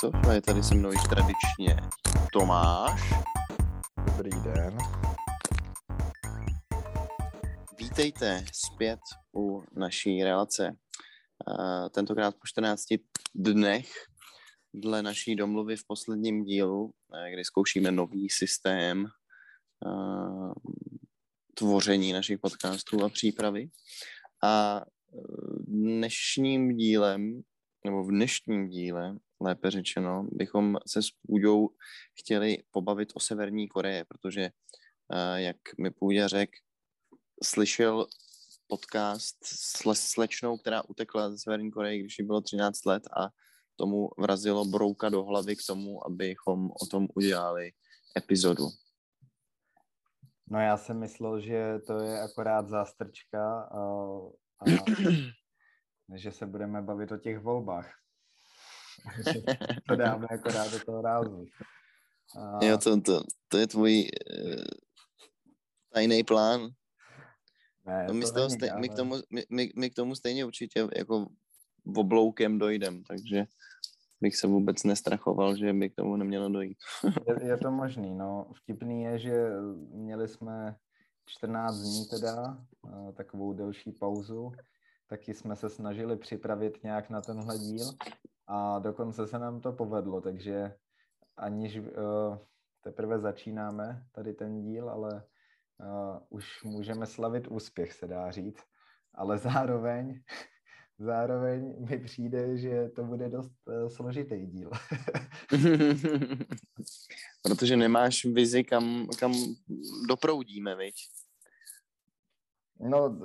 Krištof a je tady se mnou již tradičně Tomáš. Dobrý den. Vítejte zpět u naší relace. Tentokrát po 14 dnech dle naší domluvy v posledním dílu, kdy zkoušíme nový systém tvoření našich podcastů a přípravy. A dnešním dílem, nebo v dnešním díle, lépe řečeno, bychom se s Půďou chtěli pobavit o Severní Koreje, protože, jak mi Půďa řekl, slyšel podcast s slečnou, která utekla ze Severní Koreje, když jí bylo 13 let a tomu vrazilo brouka do hlavy k tomu, abychom o tom udělali epizodu. No já jsem myslel, že to je akorát zástrčka a, a že se budeme bavit o těch volbách. to dáme akorát do toho rázu. A... Jo, to, to, to je tvůj uh, tajný plán. Ne, no my, to není, stej, ale... my, k tomu, my, my, my k tomu stejně určitě jako obloukem dojdem, takže bych se vůbec nestrachoval, že by k tomu nemělo dojít. je, je to možný, no. Vtipný je, že měli jsme 14 dní teda, uh, takovou delší pauzu, taky jsme se snažili připravit nějak na tenhle díl a dokonce se nám to povedlo, takže aniž uh, teprve začínáme tady ten díl, ale uh, už můžeme slavit úspěch, se dá říct, ale zároveň zároveň mi přijde, že to bude dost uh, složitý díl. Protože nemáš vizi, kam, kam doproudíme, viď? No,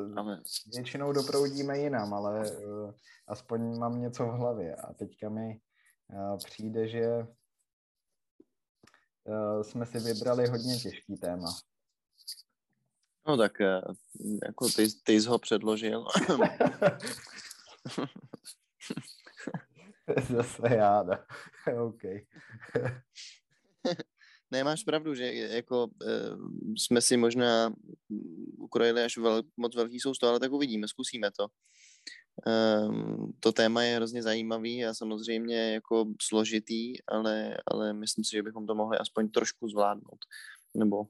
většinou doproudíme jinam, ale uh, aspoň mám něco v hlavě. A teďka mi uh, přijde, že uh, jsme si vybrali hodně těžký téma. No tak jako ty, ty jsi ho předložil. Zase já, no. OK. Ne, máš pravdu, že jako e, jsme si možná ukrojili až vel, moc velký sousto, ale tak uvidíme, zkusíme to. E, to téma je hrozně zajímavý a samozřejmě jako složitý, ale, ale myslím si, že bychom to mohli aspoň trošku zvládnout. Nebo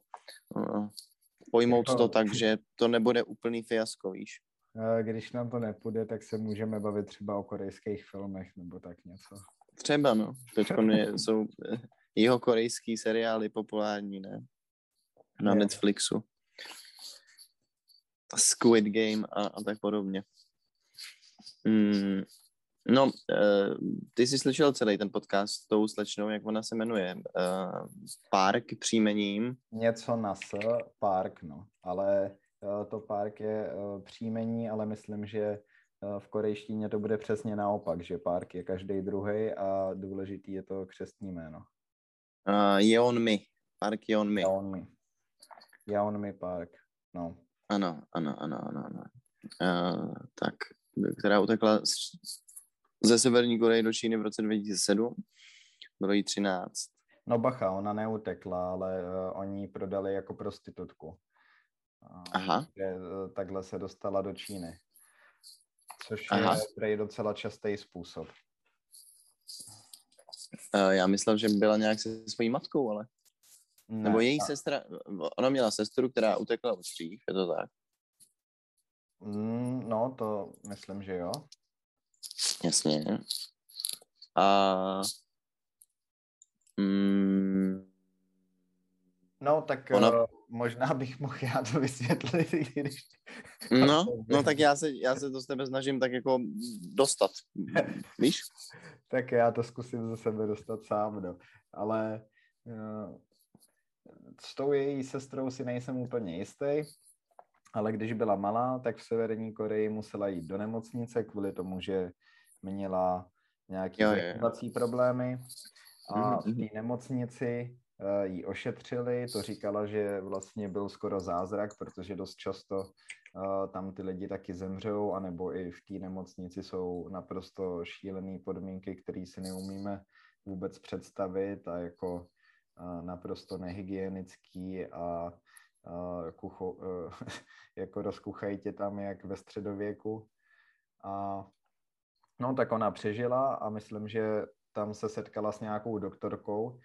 e, pojmout to tak, že to nebude úplný fiasko, víš. Když nám to nepůjde, tak se můžeme bavit třeba o korejských filmech nebo tak něco. Třeba, no. Teď jsou jeho korejský seriály populární, ne? Na je. Netflixu. Squid Game a, a tak podobně. Mm, no, uh, ty jsi slyšel celý ten podcast s tou slečnou, jak ona se jmenuje? Uh, Park příjmením? Něco na S, Park, no. Ale uh, to Park je uh, příjmení, ale myslím, že uh, v korejštině to bude přesně naopak, že Park je každý druhý a důležitý je to křestní jméno. Uh, Yeonmi. Park Yeonmi. Yeonmi. Yeonmi Park, no. Ano, ano, ano, ano, ano. Uh, tak, která utekla z, ze Severní Koreje do Číny v roce 2007. Bylo jí 13. No bacha, ona neutekla, ale uh, oni ji prodali jako prostitutku. Uh, Aha. Že, uh, takhle se dostala do Číny. Což Aha. je prej docela častý způsob. Uh, já myslel, že byla nějak se svojí matkou, ale... Ne, Nebo její a- sestra, ona měla sestru, která utekla už dřív, je to tak? Mm, no, to myslím, že jo. Jasně. A... Mm, No, tak Ona- Ona... možná bych mohl já to vysvětlit, když... no, no tak já se, já se to s tebe snažím tak jako dostat, víš? tak já to zkusím ze sebe dostat sám, no. Ale uh, s tou její sestrou si nejsem úplně jistý, ale když byla malá, tak v Severní Koreji musela jít do nemocnice kvůli tomu, že měla nějaké zajímací problémy a Mhm, v té nemocnici uh, ji ošetřili, to říkala, že vlastně byl skoro zázrak, protože dost často uh, tam ty lidi taky zemřou, anebo i v té nemocnici jsou naprosto šílené podmínky, které si neumíme vůbec představit a jako uh, naprosto nehygienický a uh, kucho, jako rozkuchají tě tam jak ve středověku. A no tak ona přežila a myslím, že tam se setkala s nějakou doktorkou,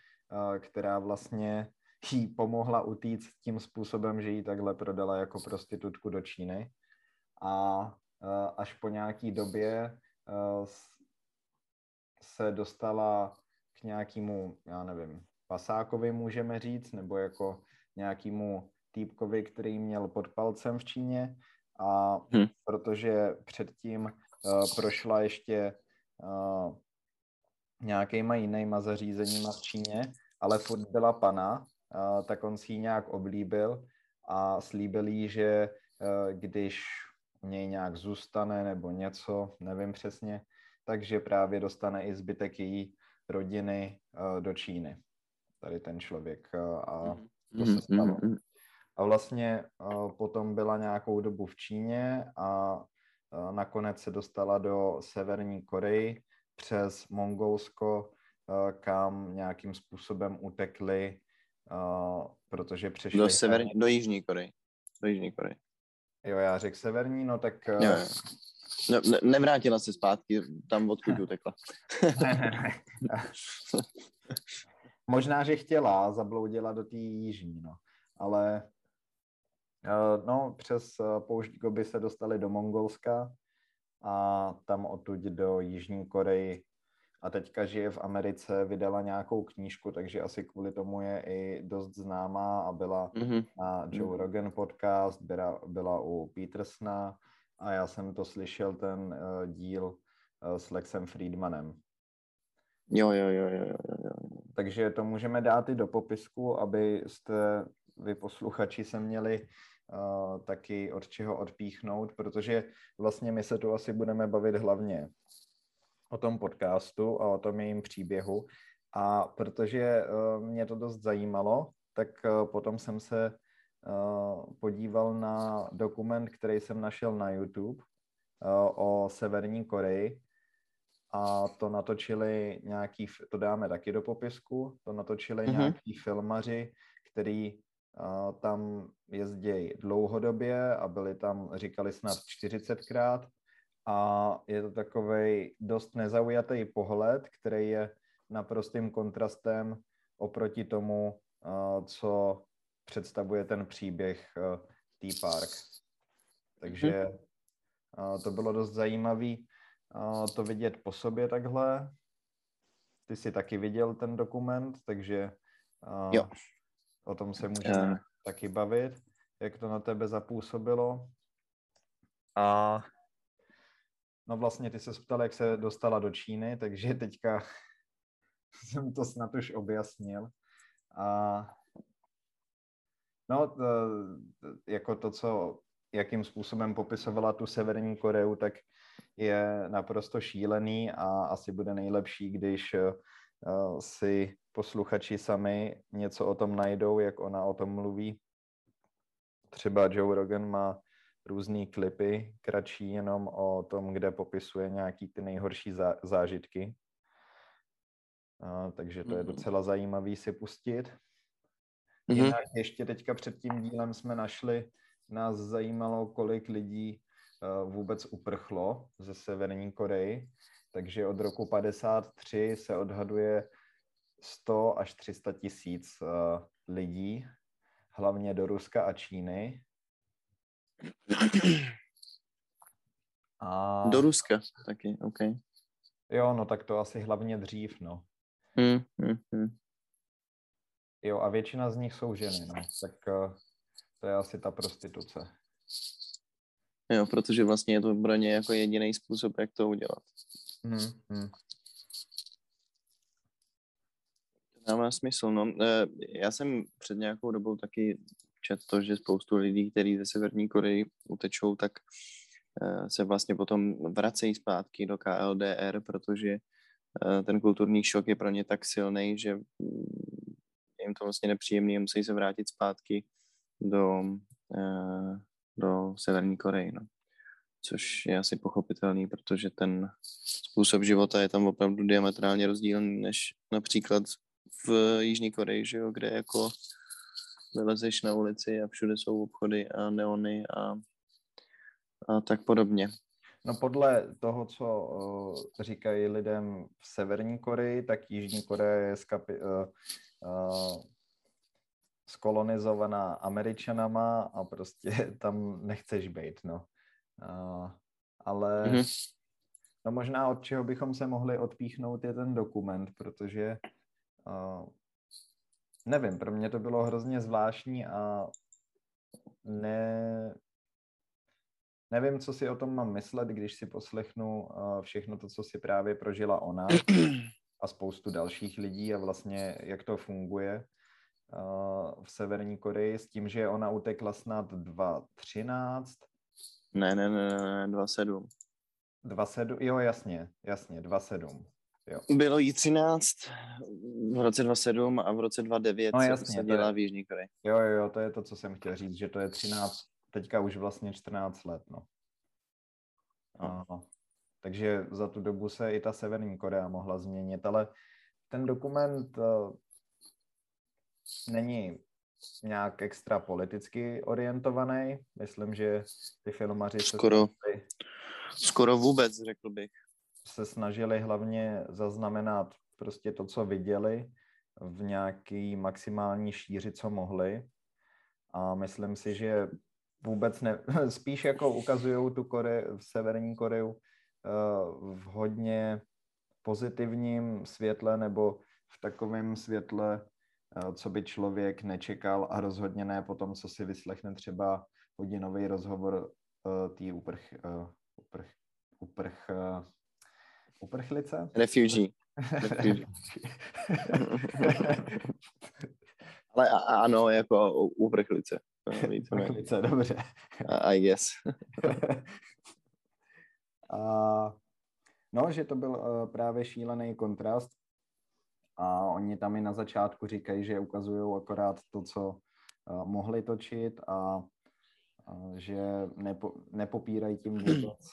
která vlastně jí pomohla utíct tím způsobem, že jí takhle prodala jako prostitutku do Číny. A až po nějaký době se dostala k nějakému, já nevím, pasákovi můžeme říct, nebo jako nějakému týpkovi, který měl pod palcem v Číně a hmm. protože předtím uh, prošla ještě uh, nějakýma jinýma zařízeníma v Číně, ale furt byla pana, uh, tak on si ji nějak oblíbil a slíbil jí, že uh, když něj nějak zůstane nebo něco, nevím přesně, takže právě dostane i zbytek její rodiny uh, do Číny. Tady ten člověk uh, a to se stalo. Mm-hmm. A vlastně uh, potom byla nějakou dobu v Číně a nakonec se dostala do Severní Koreji přes Mongolsko, kam nějakým způsobem utekli, uh, protože přešli... Do, severní, do Jižní Koreji. Do Jižní Koreji. Jo, já řekl severní, no tak... Uh, jo, jo. Ne, ne, nevrátila se zpátky tam, odkud utekla. Možná, že chtěla, zabloudila do té jižní, no. Ale Eh, no, přes eh, poušť Gobi se dostali do Mongolska a tam odtud do Jižní Koreji. A teďka žije v Americe, vydala nějakou knížku, takže asi kvůli tomu je i dost známá a byla mm-hmm. na Joe Rogan podcast, byla, byla u Petersna a já jsem to slyšel, ten uh, díl uh, s Lexem Friedmanem. Jo, jo, jo, jo, jo, jo. Takže to můžeme dát i do popisku, abyste vy posluchači se měli uh, taky od čeho odpíchnout, protože vlastně my se tu asi budeme bavit hlavně o tom podcastu a o tom jejím příběhu. A protože uh, mě to dost zajímalo, tak uh, potom jsem se uh, podíval na dokument, který jsem našel na YouTube o Severní Koreji. A to natočili nějaký, to dáme taky do popisku, to natočili mm-hmm. nějaký filmaři, který tam jezdí dlouhodobě a byli tam, říkali snad 40krát a je to takový dost nezaujatý pohled, který je naprostým kontrastem oproti tomu, co představuje ten příběh T-Park. Takže to bylo dost zajímavé to vidět po sobě takhle. Ty jsi taky viděl ten dokument, takže jo. O tom se můžeme uh. taky bavit, jak to na tebe zapůsobilo. A no vlastně ty se ptal, jak se dostala do Číny, takže teďka jsem to snad už objasnil. A no, to, jako to, co, jakým způsobem popisovala tu Severní Koreu, tak je naprosto šílený a asi bude nejlepší, když uh, si posluchači sami něco o tom najdou, jak ona o tom mluví. Třeba Joe Rogan má různé klipy, kratší jenom o tom, kde popisuje nějaký ty nejhorší zá, zážitky. A, takže to je mhm. docela zajímavý si pustit. Mm-hmm. Jinak ještě teďka před tím dílem jsme našli, nás zajímalo, kolik lidí uh, vůbec uprchlo ze Severní Koreji. Takže od roku 53 se odhaduje 100 až 300 tisíc uh, lidí, hlavně do Ruska a Číny. A... Do Ruska taky, OK. Jo, no tak to asi hlavně dřív, no. Hmm, hmm, hmm. Jo, a většina z nich jsou ženy, no. Tak uh, to je asi ta prostituce. Jo, protože vlastně je to pro ně jako jediný způsob, jak to udělat. Hmm, hmm. Dává smysl, no. E, já jsem před nějakou dobou taky četl to, že spoustu lidí, kteří ze Severní Koreji utečou, tak e, se vlastně potom vracejí zpátky do KLDR, protože e, ten kulturní šok je pro ně tak silný, že mm, je jim to vlastně nepříjemný a musí se vrátit zpátky do, do Severní Koreji, no. Což je asi pochopitelný, protože ten způsob života je tam opravdu diametrálně rozdílný než například v Jižní Koreji, že jo, kde jako vylezeš na ulici a všude jsou obchody a neony a, a tak podobně. No podle toho, co uh, říkají lidem v Severní Koreji, tak Jižní Korea je skapi, uh, uh, skolonizovaná Američanama a prostě tam nechceš být, no. Uh, ale mm-hmm. no možná od čeho bychom se mohli odpíchnout je ten dokument, protože uh, nevím, pro mě to bylo hrozně zvláštní a ne, nevím, co si o tom mám myslet, když si poslechnu uh, všechno to, co si právě prožila ona a spoustu dalších lidí a vlastně jak to funguje uh, v Severní Koreji s tím, že ona utekla snad 2.13. Ne, ne, ne, ne, 2.7. 2.7, jo, jasně, jasně, 2.7. Jo. Bylo jí 13 v roce 27 a v roce 29 no, jasně, se dělá v Jižní Koreji. Jo, jo, to je to, co jsem chtěl říct, že to je 13, teďka už vlastně 14 let, no. Aha. Takže za tu dobu se i ta Severní Korea mohla změnit, ale ten dokument uh, není nějak extra politicky orientovaný. Myslím, že ty filmaři skoro, se skoro vůbec, řekl bych se snažili hlavně zaznamenat prostě to, co viděli v nějaký maximální šíři, co mohli. A myslím si, že vůbec ne, spíš jako ukazují tu Kore, v Severní Koreu uh, v hodně pozitivním světle nebo v takovém světle, uh, co by člověk nečekal a rozhodně ne po tom, co si vyslechne třeba hodinový rozhovor uh, tý uprch, uprch, uprch Uprchlice? Refugee. Refugee. Ale a, ano, jako uprchlice. Uprchlice, dobře. I guess. a, no, že to byl uh, právě šílený kontrast a oni tam i na začátku říkají, že ukazují akorát to, co uh, mohli točit a uh, že nepo, nepopírají tím vůbec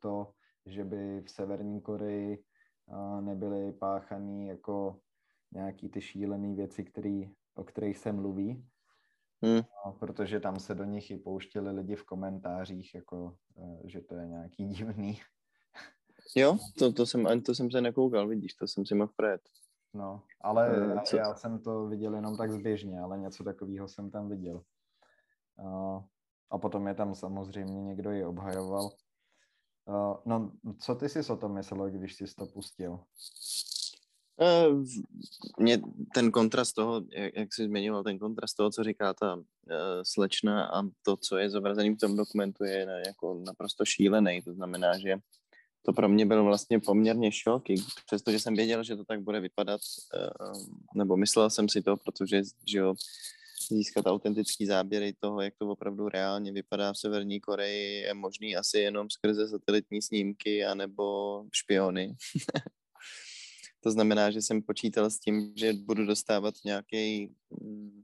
to, že by v Severní Koreji nebyly páchané jako nějaký ty šílené věci, který, o kterých se mluví. Hmm. Protože tam se do nich i pouštěli lidi v komentářích, jako, e, že to je nějaký divný. Jo, to, to, jsem, to jsem se nekoukal, vidíš, to jsem si mohl projet. No, ale uh, já jsem to viděl jenom tak zběžně, ale něco takového jsem tam viděl. A potom je tam samozřejmě někdo i obhajoval. Uh, no, co ty jsi o tom myslel, když jsi to pustil? Uh, mě ten kontrast toho, jak, jak jsi zmiňoval, ten kontrast toho, co říká ta uh, slečna a to, co je zobrazený v tom dokumentu, je na, jako naprosto šílený. To znamená, že to pro mě byl vlastně poměrně šok, přestože jsem věděl, že to tak bude vypadat, uh, nebo myslel jsem si to, protože že jo, získat autentický záběry toho, jak to opravdu reálně vypadá v Severní Koreji, je možný asi jenom skrze satelitní snímky anebo špiony. to znamená, že jsem počítal s tím, že budu dostávat nějaký mm,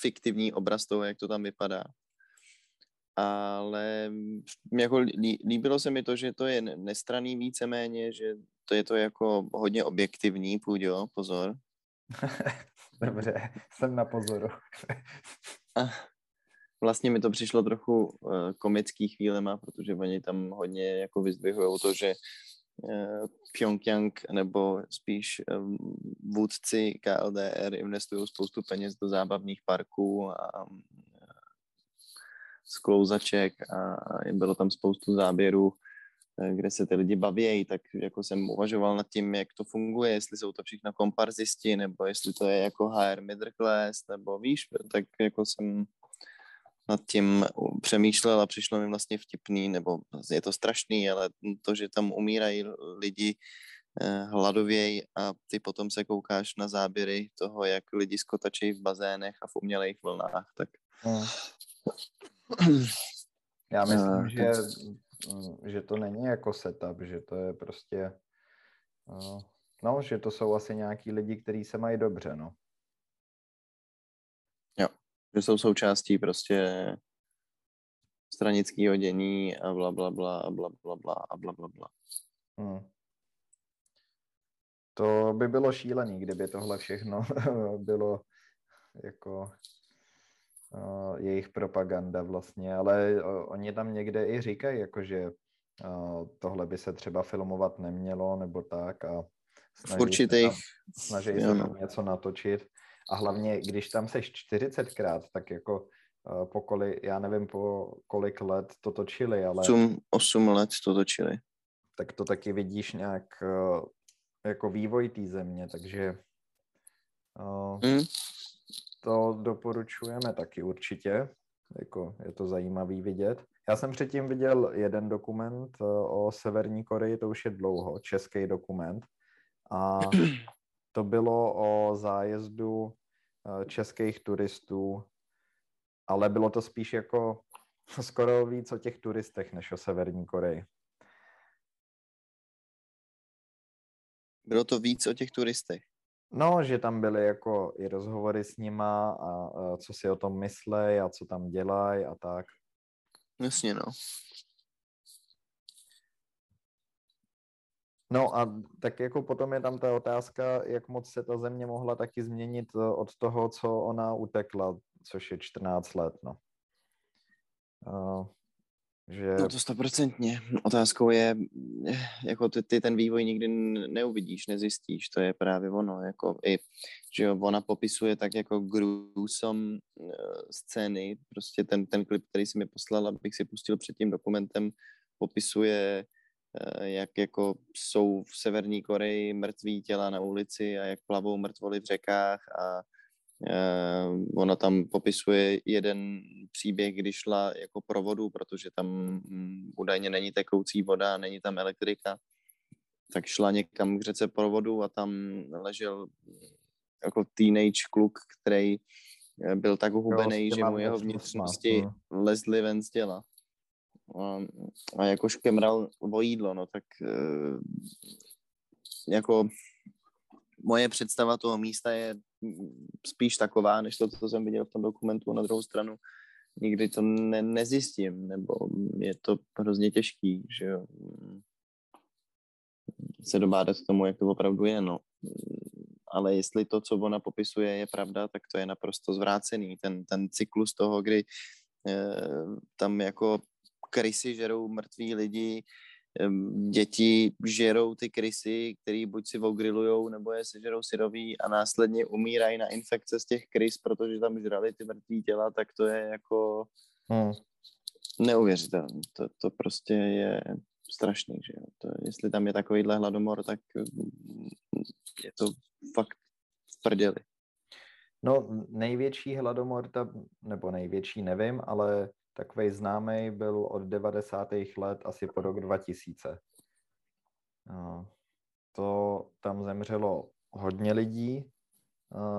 fiktivní obraz toho, jak to tam vypadá. Ale jako líbilo se mi to, že to je nestraný víceméně, že to je to jako hodně objektivní, půjď pozor. Dobře, jsem na pozoru. A vlastně mi to přišlo trochu uh, komický chvílema, protože oni tam hodně jako vyzdvihují to, že uh, Pyongyang nebo spíš vůdci KLDR investují spoustu peněz do zábavných parků a sklouzaček a bylo tam spoustu záběrů Eh, kde se ty lidi baví, tak jako jsem uvažoval nad tím, jak to funguje, jestli jsou to všechno komparzisti, nebo jestli to je jako HR middle class, nebo víš, tak jako jsem nad tím přemýšlel a přišlo mi vlastně vtipný, nebo je to strašný, ale to, že tam umírají lidi eh, hladověj a ty potom se koukáš na záběry toho, jak lidi skotačejí v bazénech a v umělých vlnách, tak... Hmm. Já myslím, že že to není jako setup, že to je prostě, uh, no, že to jsou asi nějaký lidi, kteří se mají dobře, no. Jo, že jsou součástí prostě stranického dění a bla, bla, bla, a bla, bla, bla, a bla, bla, bla. Hmm. To by bylo šílený, kdyby tohle všechno bylo jako jejich propaganda vlastně, ale uh, oni tam někde i říkají, jakože uh, tohle by se třeba filmovat nemělo, nebo tak a v určitých... Se tam, snaží se tam něco natočit a hlavně, když tam seš 40krát, tak jako po kolik, já nevím po kolik let to točili, ale... 8, 8 let to točili. Tak to taky vidíš nějak jako vývoj té země, takže uh, mm. To doporučujeme taky určitě, jako je to zajímavý vidět. Já jsem předtím viděl jeden dokument uh, o Severní Koreji, to už je dlouho, český dokument, a to bylo o zájezdu českých turistů, ale bylo to spíš jako skoro víc o těch turistech, než o Severní Koreji. Bylo to víc o těch turistech. No, že tam byly jako i rozhovory s nima a, a co si o tom myslej a co tam dělají a tak. Jasně, no. No a tak jako potom je tam ta otázka, jak moc se ta země mohla taky změnit eh, od toho, co ona utekla, což je 14 let, no. Uh, že... No to stoprocentně. Otázkou je, jako ty, ty ten vývoj nikdy neuvidíš, nezjistíš, to je právě ono, jako i, že jo, ona popisuje tak jako gruesome uh, scény, prostě ten, ten klip, který si mi poslal, abych si pustil před tím dokumentem, popisuje uh, jak jako jsou v Severní Koreji mrtví těla na ulici a jak plavou mrtvoly v řekách a ona tam popisuje jeden příběh, kdy šla jako provodu, protože tam mm, údajně není tekoucí voda, není tam elektrika, tak šla někam k řece provodu a tam ležel jako teenage kluk, který eh, byl tak uhubený, že mu jeho vnitřnosti lezly ven z těla. A, a jako škemral o jídlo, no tak uh, jako moje představa toho místa je spíš taková, než to, co jsem viděl v tom dokumentu. Na druhou stranu nikdy to ne, nezjistím, nebo je to hrozně těžký, že se dobádat k tomu, jak to opravdu je, no. Ale jestli to, co ona popisuje, je pravda, tak to je naprosto zvrácený. Ten, ten cyklus toho, kdy eh, tam jako krysy žerou mrtví lidi, děti žerou ty krysy, který buď si ogrilujou, nebo je sežerou syrový a následně umírají na infekce z těch krys, protože tam žrali ty mrtví těla, tak to je jako hmm. neuvěřitelné. To, to prostě je strašný, že jo. To, jestli tam je takovýhle hladomor, tak je to fakt v prdeli. No, největší hladomor, ta, nebo největší nevím, ale Takový známý byl od 90. let asi po rok 2000. To tam zemřelo hodně lidí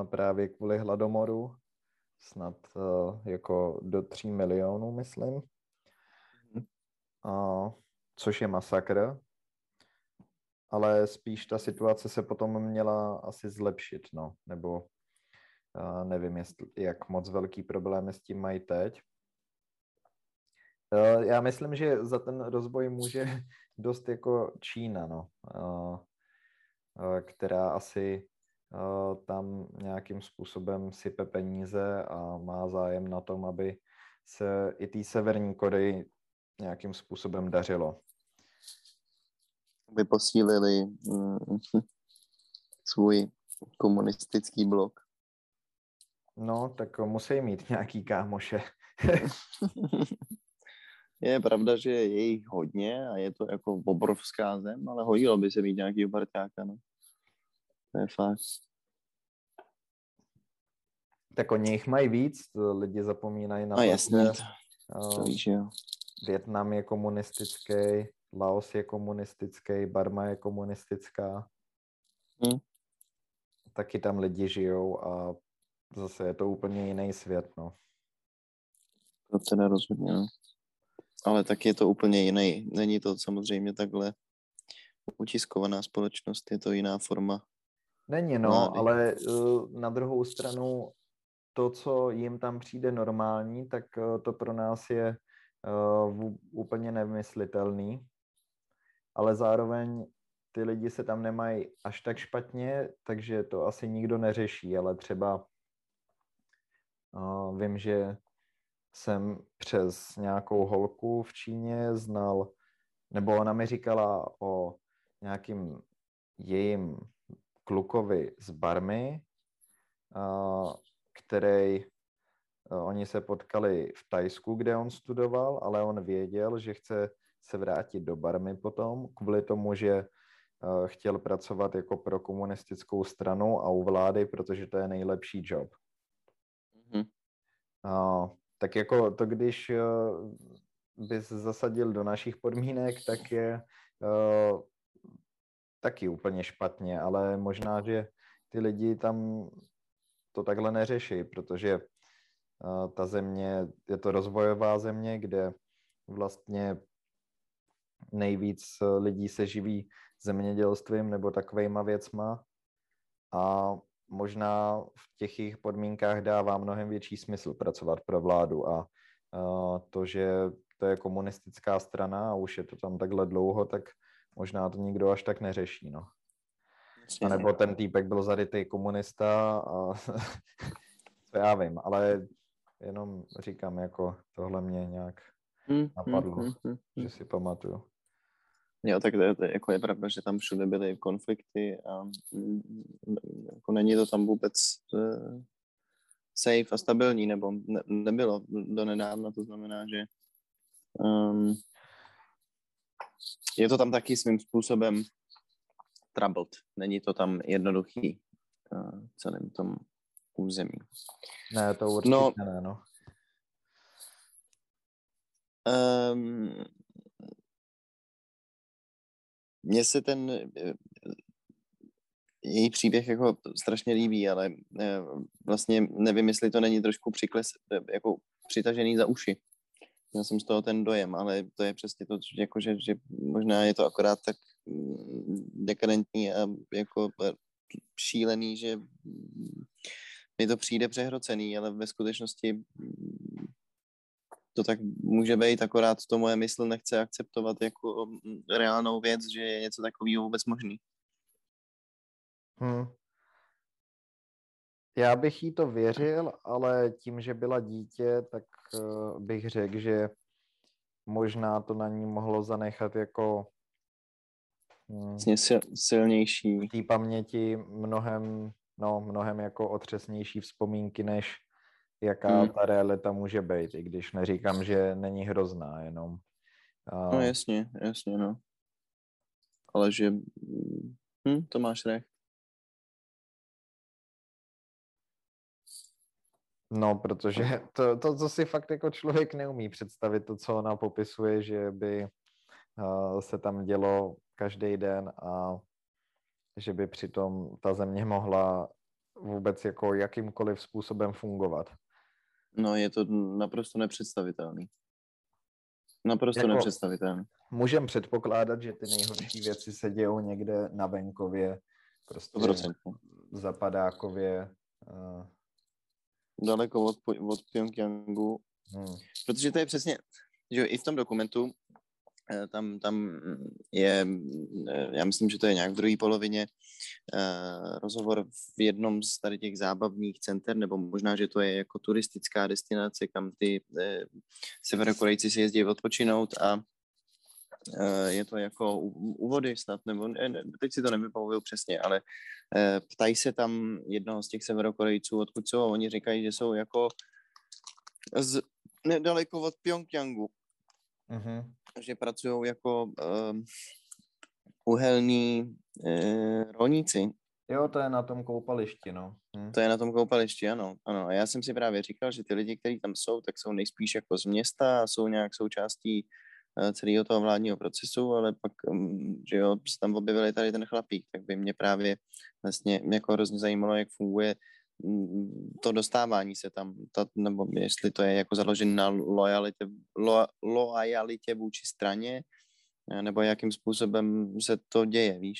právě kvůli hladomoru, snad jako do 3 milionů, myslím. Což je masakr. Ale spíš ta situace se potom měla asi zlepšit, no. Nebo nevím, jestli, jak moc velký problémy s tím mají teď. Eh, já myslím, že za ten rozboj může dost jako Čína, no, eh, eh, která asi tam nějakým způsobem sype peníze a má zájem na tom, aby se i té Severní Koreji nějakým způsobem dařilo. Aby posílili mm, svůj komunistický blok. No, tak musí mít nějaký kámoše. Je pravda, že je jich hodně a je to jako obrovská zem, ale hodilo by se mít nějaký parťáka, no. To je fakt. Tak oni jich mají víc, lidi zapomínají na no, jasně, to, to víš, jo. Větnam je komunistický, Laos je komunistický, Barma je komunistická. Hmm. Taky tam lidi žijou a zase je to úplně jiný svět, no. To teda rozhodně, no. Ale tak je to úplně jiný. Není to samozřejmě takhle utiskovaná společnost, je to jiná forma. Není, no, vlády. ale uh, na druhou stranu to, co jim tam přijde normální, tak uh, to pro nás je uh, úplně nemyslitelný. Ale zároveň ty lidi se tam nemají až tak špatně, takže to asi nikdo neřeší, ale třeba uh, vím, že jsem přes nějakou holku v Číně znal, nebo ona mi říkala o nějakým jejím klukovi z Barmy, který oni se potkali v Tajsku, kde on studoval, ale on věděl, že chce se vrátit do Barmy potom, kvůli tomu, že chtěl pracovat jako pro komunistickou stranu a u vlády, protože to je nejlepší job. Mm-hmm. Tak jako to, když uh, bys zasadil do našich podmínek, tak je uh, taky úplně špatně, ale možná, že ty lidi tam to takhle neřeší, protože uh, ta země, je to rozvojová země, kde vlastně nejvíc lidí se živí zemědělstvím nebo takovýma věcma. A možná v těch jejich podmínkách dává mnohem větší smysl pracovat pro vládu a to, že to je komunistická strana a už je to tam takhle dlouho, tak možná to nikdo až tak neřeší, no. A nebo ten týpek byl zarytý komunista a co já vím, ale jenom říkám, jako tohle mě nějak hmm, hmm, napadlo, hmm, hmm, hmm, že si pamatuju. Jo, tak to, to, jako je pravda, že tam všude byly konflikty a mm, jako není to tam vůbec uh, safe a stabilní, nebo ne, nebylo do nedávna, to znamená, že um, je to tam taky svým způsobem troubled. Není to tam jednoduchý uh, celým tom území. Ne, to určitě no, ne, no. Um, mně se ten eh, její příběh jako strašně líbí, ale eh, vlastně nevím, jestli to není trošku přikles, eh, jako přitažený za uši. Měl jsem z toho ten dojem, ale to je přesně to, jako že, že možná je to akorát tak mm, dekadentní a jako šílený, že mi to přijde přehrocený, ale ve skutečnosti mm, to tak může být, akorát to moje mysl nechce akceptovat jako mm, reálnou věc, že je něco takového vůbec možný. Hmm. Já bych jí to věřil, ale tím, že byla dítě, tak uh, bych řekl, že možná to na ní mohlo zanechat jako hmm, vlastně sil, silnější. V té paměti mnohem, no, mnohem jako otřesnější vzpomínky, než jaká hmm. ta realita může být, i když neříkám, že není hrozná, jenom... Uh... No jasně, jasně, no. Ale že... Hm, to máš recht. No, protože to, to, co si fakt jako člověk neumí představit, to, co ona popisuje, že by uh, se tam dělo každý den a že by přitom ta země mohla vůbec jako jakýmkoliv způsobem fungovat. No, je to naprosto nepředstavitelný. Naprosto jako, nepředstavitelný. Můžeme předpokládat, že ty nejhorší věci se dějou někde na venkově, prostě 100%. zapadákově. Uh... Daleko od, od Pyongyangu. Hmm. Protože to je přesně, že i v tom dokumentu Eh, tam, tam je, eh, já myslím, že to je nějak v druhé polovině, uh, rozhovor v jednom z tady těch zábavních center, nebo možná, že to je jako turistická destinace, kam ty severokorejci si jezdí odpočinout a je to jako u, u vody snad, nebo ne, teď si to nevypavuju přesně, ale ptají se tam jednoho z těch severokorejců, odkud jsou, oni říkají, že jsou jako z, nedaleko od Pyongyangu. Uh-huh že pracují jako uh, uhelní uh, rolníci. Jo, to je na tom koupališti, no. Hm. To je na tom koupališti, ano, ano. A já jsem si právě říkal, že ty lidi, kteří tam jsou, tak jsou nejspíš jako z města a jsou nějak součástí uh, celého toho vládního procesu, ale pak, um, že jo, se tam objevili tady ten chlapík, tak by mě právě vlastně jako hrozně zajímalo, jak funguje to dostávání se tam, ta, nebo jestli to je jako založené na lojalitě, lo, lojalitě vůči straně, nebo jakým způsobem se to děje, víš?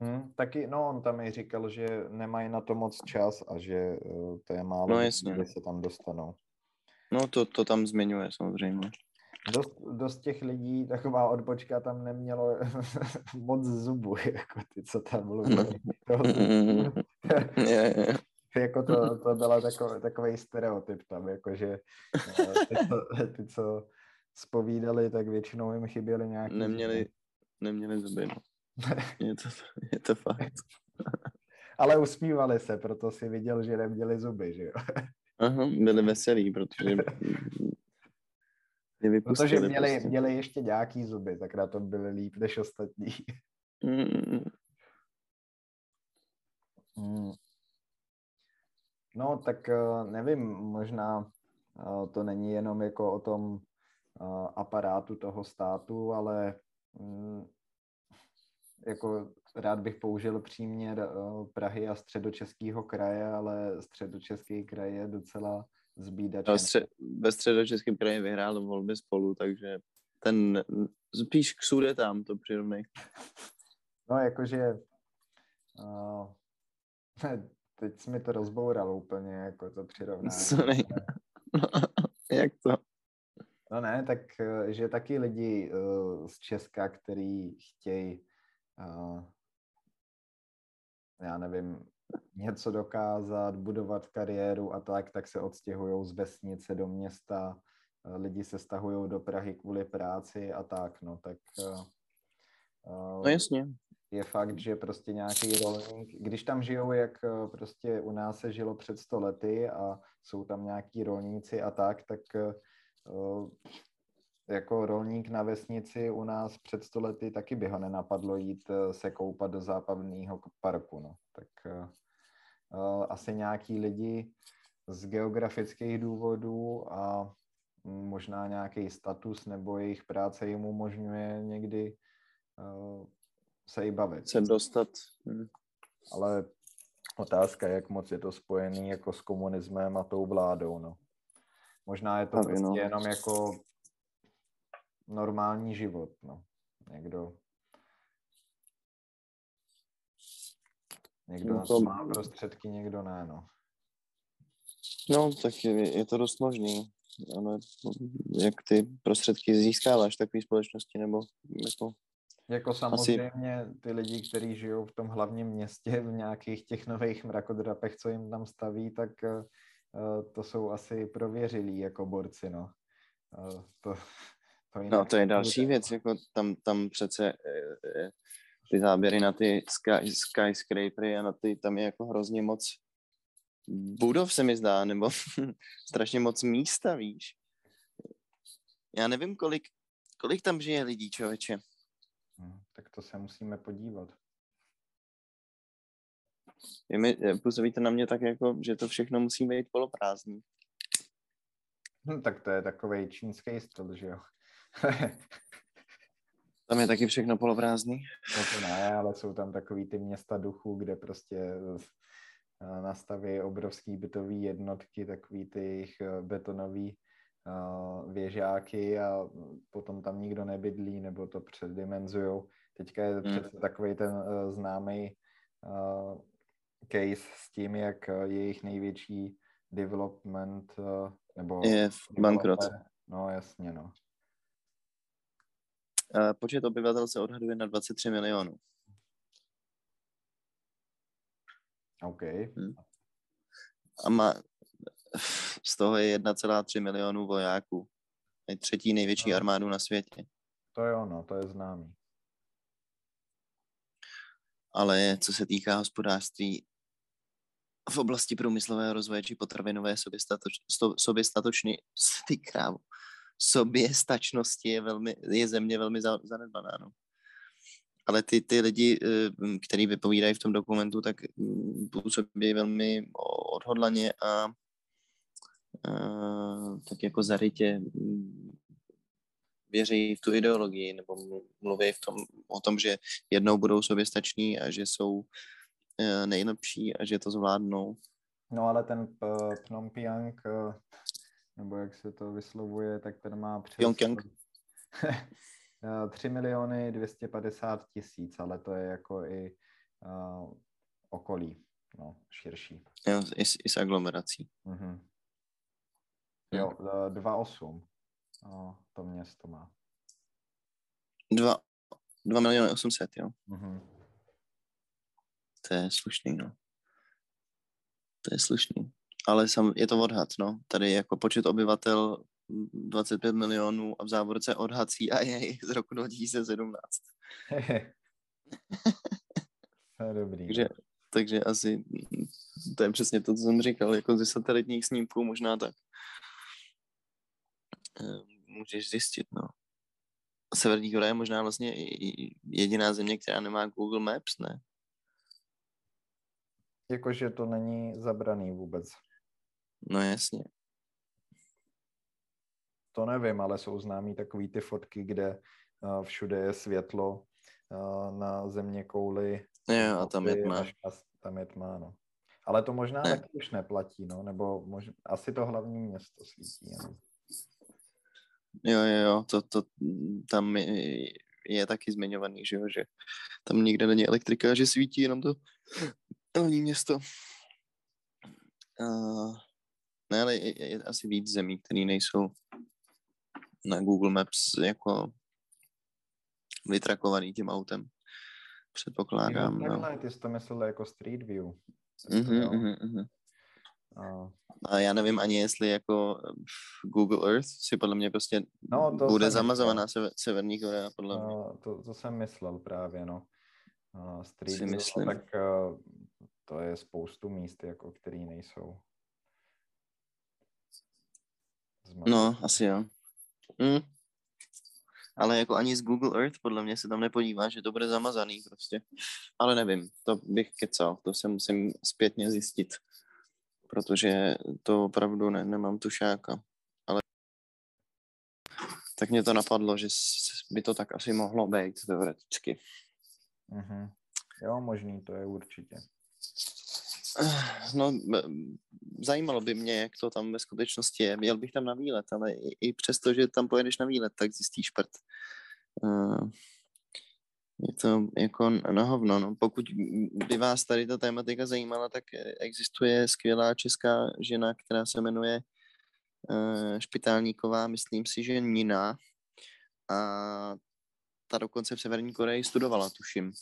Hmm, taky, no on tam i říkal, že nemají na to moc čas a že uh, to je málo, no, jasně. kde se tam dostanou. No to, to tam zmiňuje samozřejmě dost, dost těch lidí, taková odbočka tam nemělo moc zubů, jako ty, co tam mluví. yeah. jako to, to byla takový, takový stereotyp tam, jakože eh, ty, co, ty, co spovídali, tak většinou jim chyběly nějaké... Neměli, neměli zuby, no. je, to, je to fakt. Ale usmívali se, proto si viděl, že neměli zuby, že jo? Aha, byli veselí, protože Protože měli, prostě. měli ještě nějaký zuby, tak na tom byli líp než ostatní. Mm. Mm. No, tak eh, nevím, možná eh, to není jenom jako o tom eh, aparátu toho státu, ale mm, jako rád bych použil příměr Prahy a středočeského kraje, ale středočeský kraj je docela zbídačem. No, střed, ve středočeském kraji vyhrál volby spolu, takže ten spíš ksude tam to přirovnej. No, jakože uh, teď jsi mi to rozboural úplně, jako to přirovnání. Sorry. Jak to? No ne, tak že taky lidi uh, z Česka, který chtějí uh, já nevím, něco dokázat, budovat kariéru a tak, tak se odstěhují z vesnice do města, eh, lidi se stahují do Prahy kvůli práci a tak, no tak... Uh, no jasně. Je fakt, že prostě nějaký rolník, když tam žijou, jak prostě u nás se žilo před sto lety a jsou tam nějaký rolníci a tak, tak uh, jako rolník na vesnici u nás před stolety taky by ho nenapadlo jít se koupat do západního parku. No. Tak uh, asi nějaký lidi z geografických důvodů a možná nějaký status nebo jejich práce jim umožňuje někdy uh, se i bavit. Se dostat. Hmm. Ale otázka, jak moc je to spojený jako s komunismem a tou vládou, no. Možná je to prostě no. jenom jako normální život, no. Někdo Někdo no to... má prostředky, někdo ne, no. No, tak je, je to dost možný. Ale jak ty prostředky získáváš takové společnosti, nebo jako... Jako samozřejmě Asi... ty lidi, kteří žijou v tom hlavním městě, v nějakých těch nových mrakodrapech, co jim tam staví, tak uh, to jsou asi prověřilí jako borci, no. Uh, to, to no, to je další věc, jako tam, tam přece uh, ty záběry na ty sky, skyscrapery a na ty, tam je jako hrozně moc budov se mi zdá, nebo strašně moc místa, víš. Já nevím, kolik, kolik tam žije lidí, člověče. Hmm, tak to se musíme podívat. Je mi, působí to na mě tak, jako, že to všechno musí být poloprázdný. Hmm, tak to je takový čínský styl, že jo? Tam je taky všechno poloprázdný. No to ne, ale jsou tam takový ty města duchů, kde prostě eh, nastaví obrovský bytový jednotky, takový ty jejich eh, betonový uh, věžáky a potom tam nikdo nebydlí nebo to předimenzujou. Teďka je hmm. přece takový ten známý case s tím, jak jejich největší development nebo... Je bankrot. No jasně, no. Počet obyvatel se odhaduje na 23 milionů. OK. Hmm. A má, z toho je 1,3 milionů vojáků. Je třetí největší no. armádu na světě. To je ono, to je známý. Ale co se týká hospodářství, v oblasti průmyslového rozvoje či potravinové soběstatočný, ty soběstačnosti je, velmi, je země velmi zanedbaná. No. Ale ty, ty lidi, eh, kteří vypovídají v tom dokumentu, tak mm, působí velmi odhodlaně a, a tak jako zarytě mm, věří v tu ideologii nebo mluví v tom, o tom, že jednou budou soběstační a že jsou eh, nejlepší a že to zvládnou. No ale ten Phnom Penh eh, nebo jak se to vyslovuje, tak ten má přes... Pyongyang. 3 miliony 250 tisíc, ale to je jako i uh, okolí, no, širší. Jo, i, i s aglomerací. Mm-hmm. Jo, 2,8 uh, to město má. 2, 2 miliony 800, jo. Mm-hmm. To je slušný, no. To je slušný. Ale sam, je to odhad, no. Tady jako počet obyvatel 25 milionů a v závorce odhad CIA z roku 2017. to je dobrý. Takže, no. takže asi to je přesně to, co jsem říkal, jako ze satelitních snímků možná tak. Ehm, můžeš zjistit, no. Severní Korea je možná vlastně jediná země, která nemá Google Maps, ne? Jakože to není zabraný vůbec. No jasně. To nevím, ale jsou známý takový ty fotky, kde uh, všude je světlo uh, na země kouli. Jo, a tam je tma. Tam je tma, no. Ale to možná ne. taky už neplatí, no, nebo možná, asi to hlavní město svítí. No. Jo, jo, jo, to, to tam je, je taky zmiňovaný, že jo, že tam nikde není elektrika, že svítí jenom to hlavní město. Uh, ne, ale je, je asi víc zemí, které nejsou na Google Maps jako vytrakovaný tím autem. Předpokládám. Jo, takhle, no. ty jsi to myslel jako Street View. Mm-hmm, mm-hmm. A... a já nevím ani, jestli jako Google Earth si podle mě prostě no, to bude zamazovaná sever, Severní Korea, podle mě. No, to, to jsem myslel právě, no. Uh, Street si View, myslím. tak uh, to je spoustu míst, jako který nejsou. Zmatek. No, asi jo. Mm. Ale jako ani z Google Earth podle mě se tam nepodívá, že to bude zamazaný prostě. Ale nevím, to bych kecal, to se musím zpětně zjistit. Protože to opravdu ne, nemám tušáka. Ale tak mě to napadlo, že by to tak asi mohlo být teoreticky. Mm-hmm. Jo, možný to je určitě. No, zajímalo by mě, jak to tam ve skutečnosti je. Měl bych tam na výlet, ale i, i přesto, že tam pojedeš na výlet, tak zjistíš prd. Uh, je to jako na hovno. No. Pokud by vás tady ta tématika zajímala, tak existuje skvělá česká žena, která se jmenuje uh, Špitálníková, myslím si, že Nina. A ta dokonce v Severní Koreji studovala, tuším.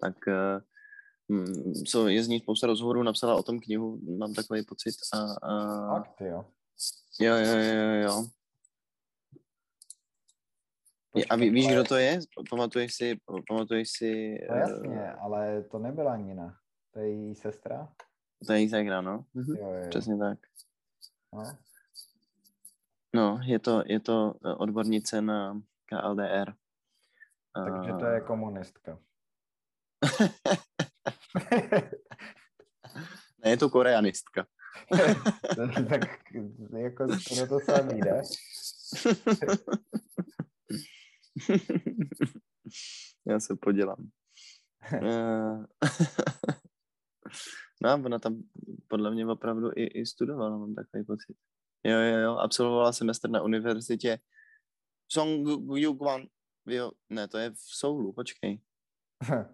Tak uh, co je z ní spousta rozhovorů, napsala o tom knihu, mám takový pocit. A, a... Fakt, jo. Jo, jo, jo, jo. Počkej, a ví, víš, kdo to je? Pamatuješ si? Pamatuješ si no jasně, uh... ale to nebyla Nina. To je její sestra? To je její segra, no. Mhm. Jo, jo. Přesně tak. No. no, je to, je to odbornice na KLDR. Takže to je komunistka. ne, je to koreanistka. tak jako to, to samý, ne? Já se podělám. Eh, no a ona tam podle mě opravdu i, i studovala, mám takový pocit. Jo, jo, jo, absolvovala semestr na univerzitě Song Yugwan. Jo, ne, to je v Soulu, počkej.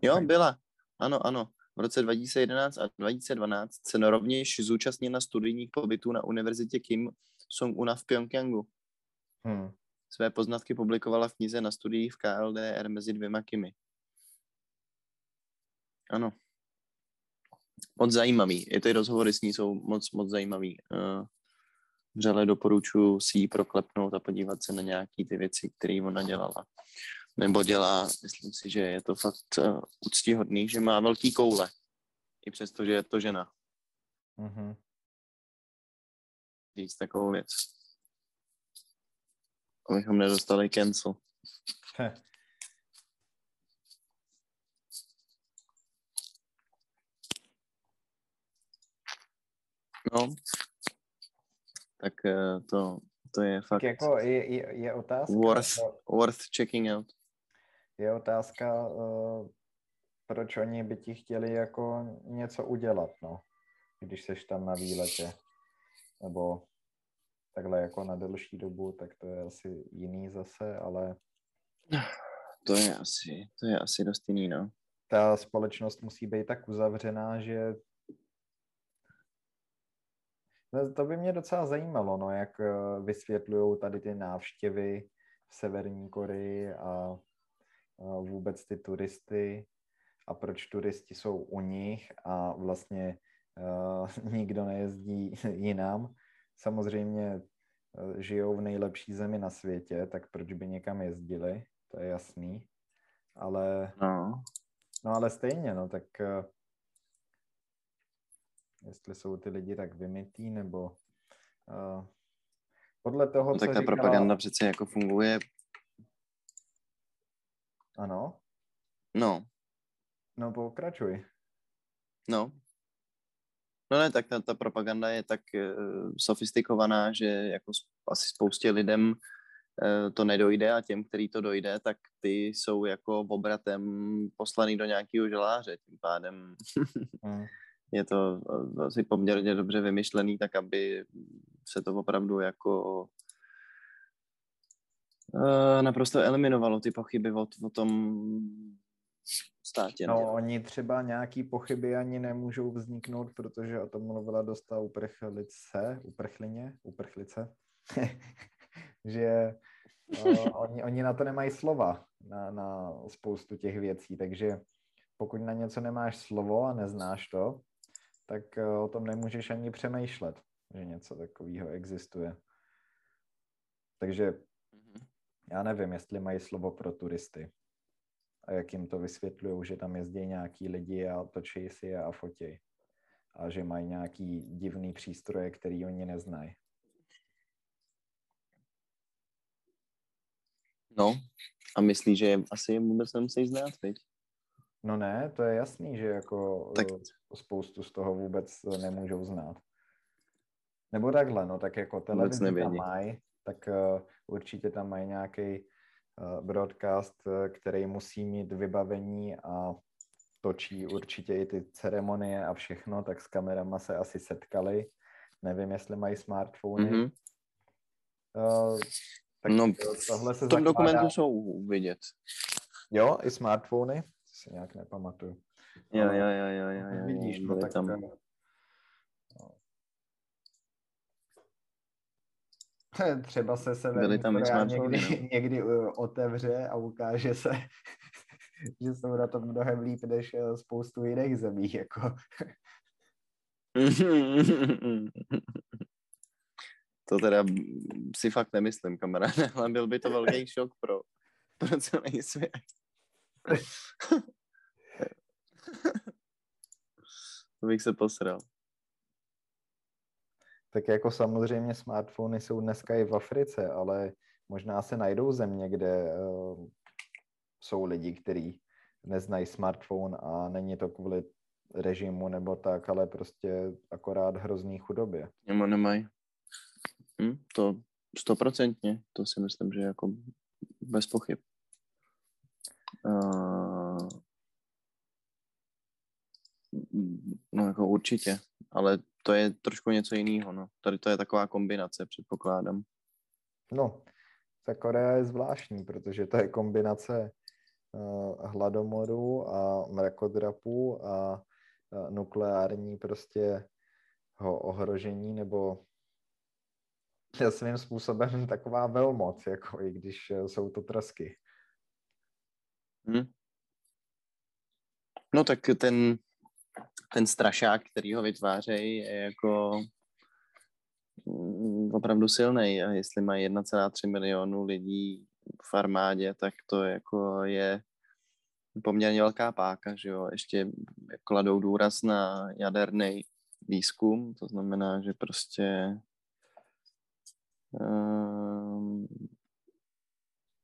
Jo, byla. Ano, ano. V roce 2011 a 2012 se rovněž zúčastnila studijních pobytů na univerzitě Kim Song-una v Pyongyangu. Hmm. Své poznatky publikovala v knize na studiích v KLDR mezi dvěma Kimi. Ano. Moc zajímavý. I ty rozhovory s ní jsou moc, moc zajímavý. Uh, vřele doporučuji si ji proklepnout a podívat se na nějaké ty věci, které ona dělala nebo dělá, myslím si, že je to fakt uh, úctíhodný, že má velký koule, i přesto, že je to žena. Mm-hmm. Říct takovou věc. Abychom nedostali cancel. No, tak uh, to, to je fakt... Tak jako je, je, je otázka... Worth, worth checking out je otázka, uh, proč oni by ti chtěli jako něco udělat, no, když seš tam na výletě, nebo takhle jako na delší dobu, tak to je asi jiný zase, ale... To je asi, to je asi dost jiný, no. Ta společnost musí být tak uzavřená, že no, to by mě docela zajímalo, no, jak eh, vysvětlují tady ty návštěvy v Severní Koreji a vůbec ty turisty a proč turisti jsou u nich a vlastně uh, nikdo nejezdí jinam. Samozřejmě uh, žijou v nejlepší zemi na světě, tak proč by někam jezdili, to je jasný. Ale, No, no ale stejně, no tak uh, jestli jsou ty lidi tak vymitý, nebo uh, podle toho, no tak co ta říkala... propaganda přece jako funguje, Ano, no, no pokračuj. no. No ne, tak ta, ta propaganda je tak uh, sofistikovaná, že jako asi spoustě lidem uh, to nedojde a těm, který to dojde, tak ty jsou jako obratem poslaný do nějakého želáře. Tím pádem Mm. je to eh, asi poměrně dobře vymyšlený, tak aby se to opravdu jako eh, naprosto eliminovalo ty pochyby o, o tom státě. No, oni třeba nějaký pochyby ani nemůžou vzniknout, protože o tom mluvila dosta uprchlice, uprchlině, uprchlice, že uh, oni, oni na to nemají slova, na, na spoustu těch věcí, takže pokud na něco nemáš slovo a neznáš to, tak uh, o tom nemůžeš ani přemýšlet, že něco takového existuje. Takže. Já nevím, jestli mají slovo pro turisty. A jak jim to vysvětlují, že tam jezdí nějaký lidi a točí si je a fotí. A že mají nějaký divný přístroje, který oni neznají. No, a myslíš, že asi je vůbec nemusí znát, viď? No ne, to je jasný, že jako Tak- tak... spoustu z toho vůbec nemůžou znát. Nebo takhle, no tak jako televizi tam mají, tak uh, určitě tam mají nějaký uh, broadcast, uh, který musí mít vybavení a točí určitě i ty ceremonie a všechno, tak s kamerama se asi setkali. Nevím, jestli mají smartfony. Mm-hmm. Mhm. Uh, tak No, tohle se V tom zakládá... dokumentu jsou vidět. Jo, i smartfony? To si nějak nepamatuju. Jo, jo, jo, jo, jo, jo, Vidíš, jo, no byly tak tam. eh, no. Třeba se Severní tam Korea někdy, no. někdy uh, otevře a ukáže se, že jsou na tom mnohem líp než eh, spoustu jiných zemí. Jako. To teda si fakt nemyslím, kamaráde, ale byl by to velký šok pro, pro celý svět. to bych se posral. Tak jako samozřejmě smartfony jsou dneska i v Africe, ale možná se najdou země, kde uh, jsou lidi, kteří neznají smartphone a není to kvůli režimu nebo tak, ale prostě akorát hrozný chudobě. Nebo nemají. Hm, to stoprocentně, to si myslím, že jako bez pochyb. Uh, no jako určitě, ale to je trošku něco jiného, no. Tady to je taková kombinace, předpokládám. No, ta Korea je zvláštní, protože to je kombinace uh, hladomoru a mrakodrapu a uh, nukleární prostě ho ohrožení nebo svým způsobem taková velmoc, jako i když eh, jsou to trasky. Hm? No tak ten, ten strašák, který ho vytvářejí, je jako mm, opravdu silný a jestli mají 1,3 milionu lidí v armádě, tak to jako je poměrně velká páka, že jo, ještě kladou důraz na jaderný výzkum, to znamená, že prostě um,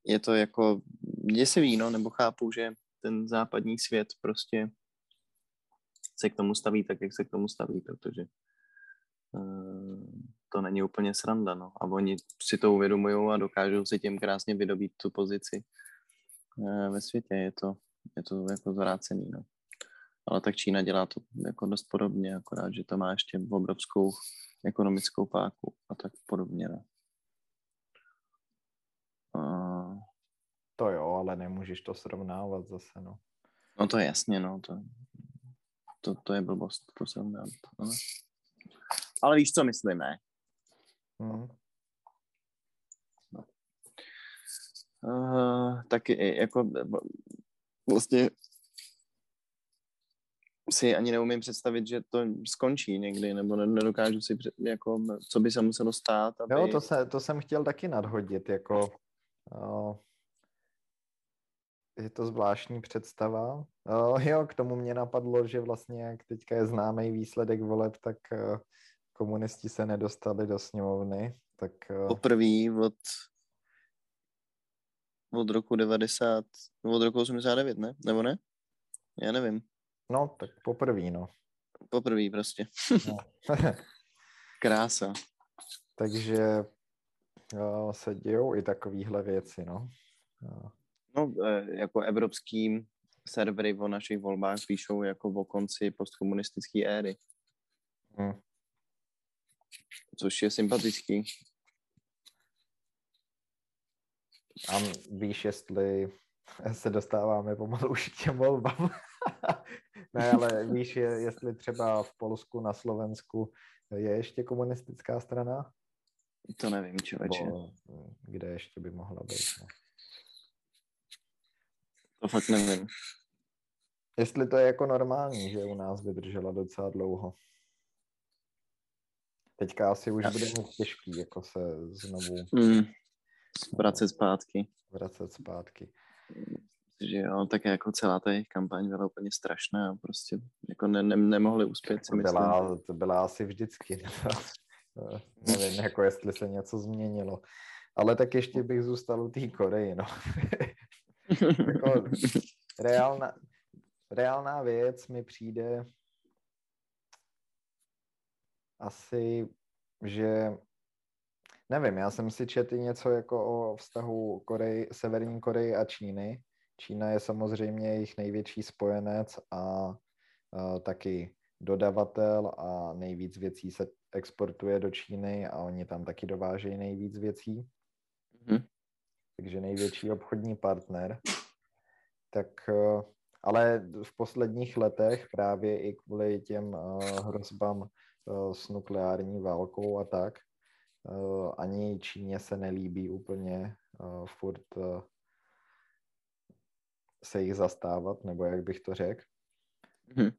je to jako děsivý, no, nebo chápu, že ten západní svět prostě se k tomu staví tak, jak se k tomu staví, protože uh, to není úplně sranda, no. A oni si to uvědomují a dokážou si tím krásně vydobít tu pozici uh, ve světě. Je to, je to jako zvrácený, no. Ale tak Čína dělá to jako dost podobně, akorát, že to má ještě obrovskou ekonomickou páku a tak podobně, no. Uh, To jo, ale nemůžeš to srovnávat zase, no. No to je jasně, no, to, to, to je blbost, to jsem dám. Ale, ale víš, co myslím, ne? Hmm. Uh, tak i- jako vlastně, vlastně, si ani neumím představit, že to skončí někdy, nebo nedokážu si, před, jako, co by se muselo stát. Aby... Jo, to, se, to jsem chtěl taky nadhodit, jako uh, je to zvláštní představa. Uh, jo, k tomu mě napadlo, že vlastně jak teďka je známý výsledek voleb, tak uh, komunisti se nedostali do sněmovny. Tak, uh... Poprvé od, od roku 90, od roku 89, ne? Nebo ne? Já nevím. No, tak poprvé, no. Poprvé prostě. No. Krása. Takže uh, se dějou i takovéhle věci, no. Uh. No, e, jako evropský servery o našich volbách píšou jako o konci postkomunistické éry. Hmm. Což je sympatický. A víš, jestli se dostáváme pomalu už k těm volbám. ne, ale víš, jestli třeba v Polsku, na Slovensku je ještě komunistická strana? To nevím, člověče. kde ještě by mohla být? Ne? To fakt nevím. Jestli to je jako normální, že u nás vydržela docela dlouho. Teďka asi už bude mít těžký, jako se znovu... Mm, vracet zpátky. Vracet zpátky. Že jo, tak jako celá ta jejich kampaň byla úplně strašná a prostě jako ne, ne, nemohli uspět, si byla, To byla asi vždycky. Nevím, jako jestli se něco změnilo. Ale tak ještě bych zůstal u té Koreji, no. jako reálná, reálná věc mi přijde asi, že nevím, já jsem si četl něco jako o vztahu Korej, Severní Koreji a Číny. Čína je samozřejmě jejich největší spojenec a, a taky dodavatel a nejvíc věcí se exportuje do Číny a oni tam taky dovážejí nejvíc věcí. Takže největší obchodní partner. Tak, eh, ale v posledních letech právě i kvůli těm eh, hrozbám eh, s nukleární válkou a tak, ani Číně se nelíbí úplně furt se jich zastávat, nebo jak bych to řekl. Hmm.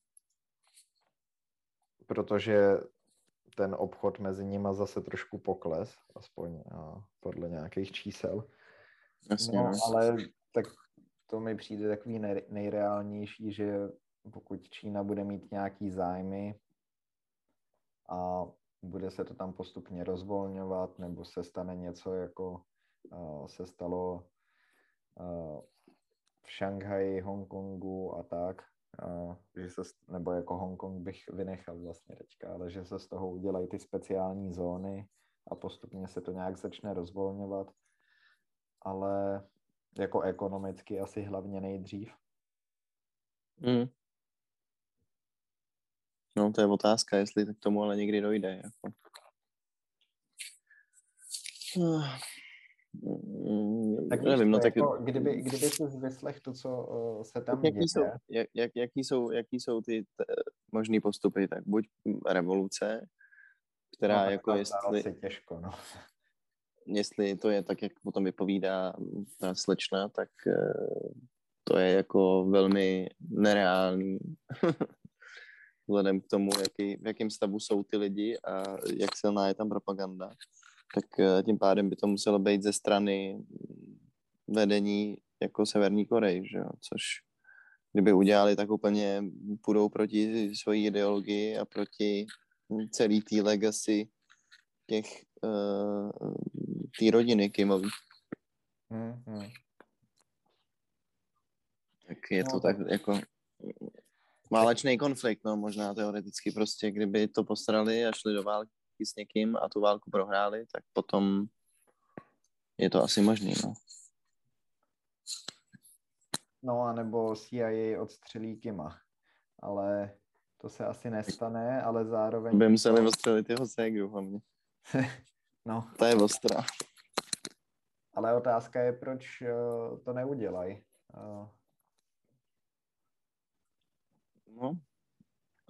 Protože ten obchod mezi nimi zase trošku pokles, aspoň podle nějakých čísel. Jasně, no, ale tak to mi přijde takový nejreálnější, že pokud Čína bude mít nějaký zájmy a bude se to tam postupně rozvolňovat, nebo se stane něco, jako uh, se stalo uh, v Šanghaji, Hongkongu a tak, uh, že se, nebo jako Hongkong bych vynechal vlastně teďka, ale že se z toho udělají ty speciální zóny a postupně se to nějak začne rozvolňovat, ale jako ekonomicky asi hlavně nejdřív. Mm. No, to je otázka, jestli k tomu ale někdy dojde. Jako. Tak nevím, no tak... Jako, kdyby, kdyby jsi vyslech to, co uh, se tam jaký děje. Jsou, jak, jak, jaký, jsou, jaký jsou ty t, možný postupy? Tak buď revoluce, která no, jako jestli... Těžko, no jestli to je tak, jak potom vypovídá ta slečna, tak eh, to je jako velmi nereálný vzhledem k tomu, jaký, v jakém stavu jsou ty lidi a jak silná je tam propaganda. Tak eh, tím pádem by to muselo být ze strany vedení jako Severní Korej, že jo? což kdyby udělali, tak úplně půjdou proti svojí ideologii a proti celý té legacy těch uh, té rodiny Kimový. Hmm, hmm. Tak je no, to tak, jako válečný konflikt, no možná teoreticky prostě, kdyby to postarali a šli do války s někým a tu válku prohráli, tak potom je to asi možný, no. No a nebo CIA odstřelí Kima, ale to se asi nestane, ale zároveň... By museli odstřelit jeho ségru hlavně. no. To je ostrá. Ale otázka je, proč uh, to neudělají. Uh. No,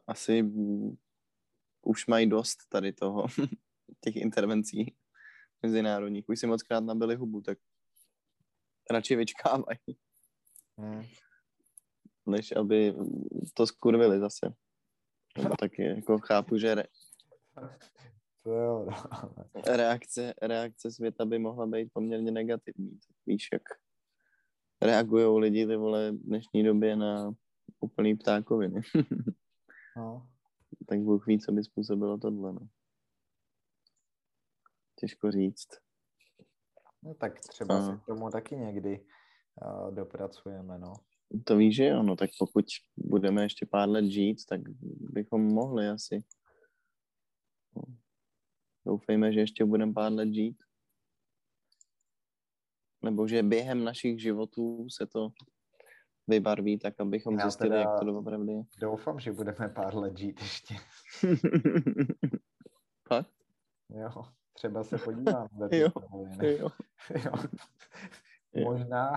asi už mají dost tady toho, těch intervencí mezinárodních. Už si moc krát nabili hubu, tak radši vyčkávají. Hmm. než aby to skurvili zase. Nebo taky jako chápu, že re... To jo, no. reakce, reakce světa by mohla být poměrně negativní. Tak víš, jak reagují lidi ty vole v dnešní době na úplný ptákoviny. no. tak Bůh ví, co by způsobilo tohle. No. Těžko říct. No tak třeba A- se k tomu taky někdy uh, dopracujeme, no. To víš, že jo, no tak pokud budeme ještě pár let žít, tak bychom mohli asi. Doufejme, že ještě budeme pár let žít. Nebo že během našich životů se to vybarví tak, abychom Já zjistili, teda- jak to doopravdy je. Doufám, že budeme pár let žít ještě. Fakt? Jo, třeba se podívám. Jo. jo. Jo. Možná.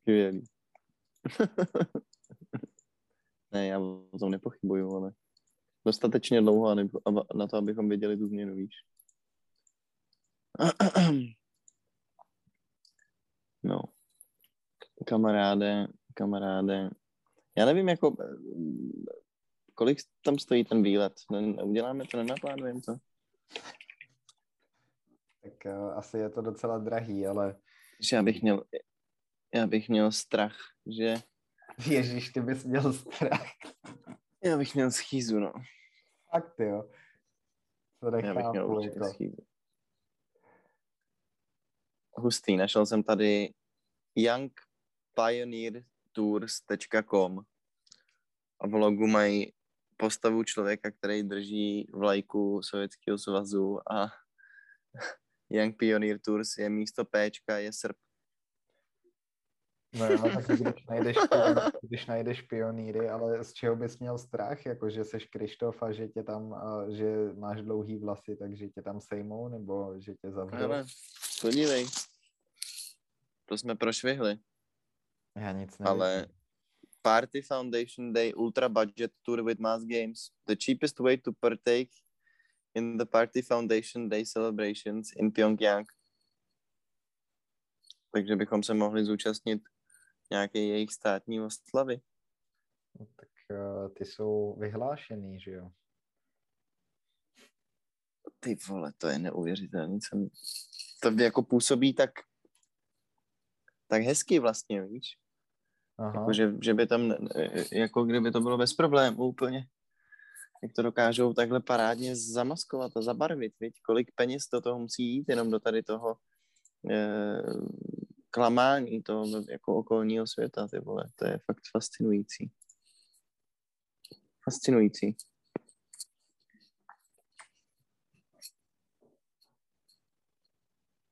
Skvělý. Ne, já o tom nepochybuju, ale dostatečně dlouho na to, abychom viděli tu změnu, víš. No. Kamaráde, kamaráde. Já nevím, jako, eh, kolik tam stojí ten výlet. Uděláme to, nenaplánujeme to. tak uh, asi je to docela drahý, ale Že já bych měl, já bych měl strach, že Ježíš, ty bys měl strach. já bych měl schýzu, no. Fakt, jo. To Já bych měl určitě jako. schýzu. Hustý, našel jsem tady youngpioneertours.com a v logu mají postavu člověka, který drží vlajku Sovětského svazu a Young Pioneer Tours je místo Pčka, je srp. No jo, tak když najdeš, když najdeš pionýry, ale z čeho bys měl strach? Jako, že seš Krištof a že tě tam, a že máš dlouhý vlasy, takže tě tam sejmou, nebo že tě zavřou? Hele, podívej. To jsme prošvihli, Já nic nevím. ale Party Foundation Day Ultra Budget Tour with Mass Games. The cheapest way to partake in the Party Foundation Day celebrations in Pyongyang. Takže bychom se mohli zúčastnit nějaké jejich státní oslavy. No, tak uh, ty jsou vyhlášený, že jo? Ty vole, to je neuvěřitelný. Co mi... To jako působí tak tak hezky vlastně, víš? Aha. Jako, že, že by tam, jako kdyby to bylo bez problémů úplně. Jak to dokážou takhle parádně zamaskovat a zabarvit, viď? Kolik peněz do toho musí jít jenom do tady toho eh, klamání toho jako okolního světa, ty vole. To je fakt fascinující. Fascinující.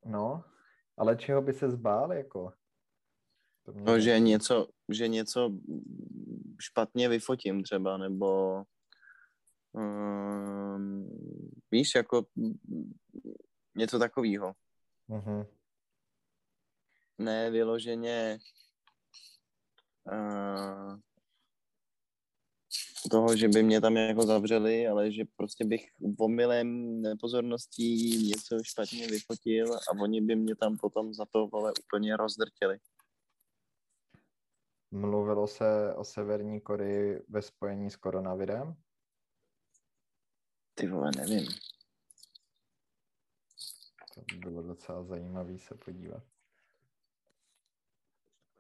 No, ale čeho by se zbál, jako? To mě No, že něco, že něco špatně vyfotím třeba, nebo um, víš, jako něco takového. Mhm. Ne vyloženě uh, toho, že by mě tam jako zavřeli, ale že prostě bych omylem nepozorností něco špatně vyfotil a oni by mě tam potom za to vole úplně rozdrtili. Mluvilo se o Severní Koreji ve spojení s koronavirem? Ty vole, nevím. To by bylo docela zajímavé se podívat.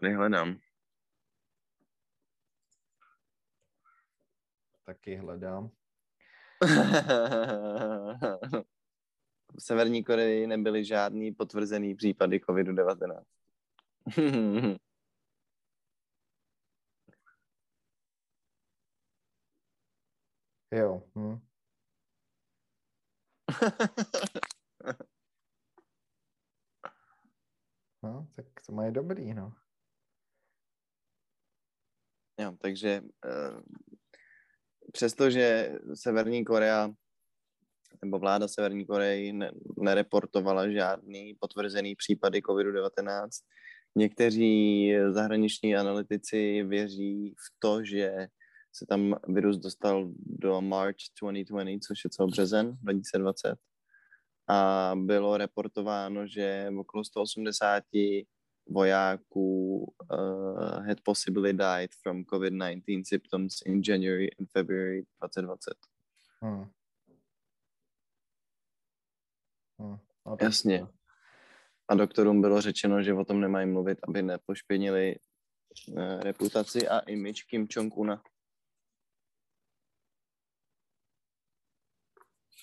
Nehledám. Taky hledám. v Severní Koreji nebyly žádný potvrzený případy COVID-19. Jo. Hm. No, tak to mají dobrý, no. Jo, takže eh, přestože Severní Korea nebo vláda Severní Koreji ne, nereportovala žádný potvrzený případy COVID-19, někteří zahraniční analytici věří v to, že se tam virus dostal do March 2020, což je co březen 2020. a bylo reportováno, že okolo 180 vojáků uh, had possibly died from COVID-19 symptoms in January and February 2020. Hmm. Hmm. No, Jasně. A doktorům bylo řečeno, že o tom nemají mluvit, aby nepošpinili uh, reputaci a image Kim Jong-una.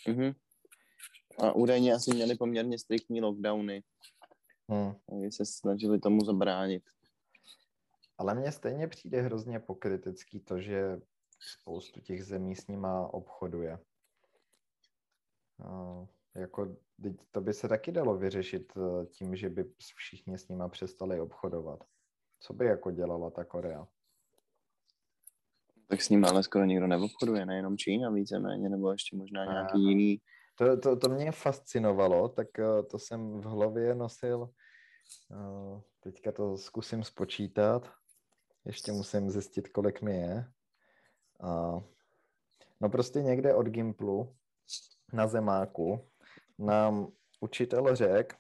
Mhm. A údajně asi měli poměrně striktní lockdowny. Hmm. Oni se snažili tomu zabránit. Ale mně stejně přijde hrozně pokritický to, že spoustu těch zemí s nima obchoduje. Uh, jako, to by se taky dalo vyřešit eh, tím, že by všichni s nima přestali obchodovat. Co by jako dělala ta Korea? Tak s ním ale skoro nikdo neobchoduje, nejenom Čína víceméně, nebo ještě možná nějaký jiný to, to, to mě fascinovalo, tak uh, to jsem v hlavě nosil. Uh, teďka to zkusím spočítat. Ještě musím zjistit, kolik mi je. Uh, no prostě někde od Gimplu na zemáku nám učitel řekl,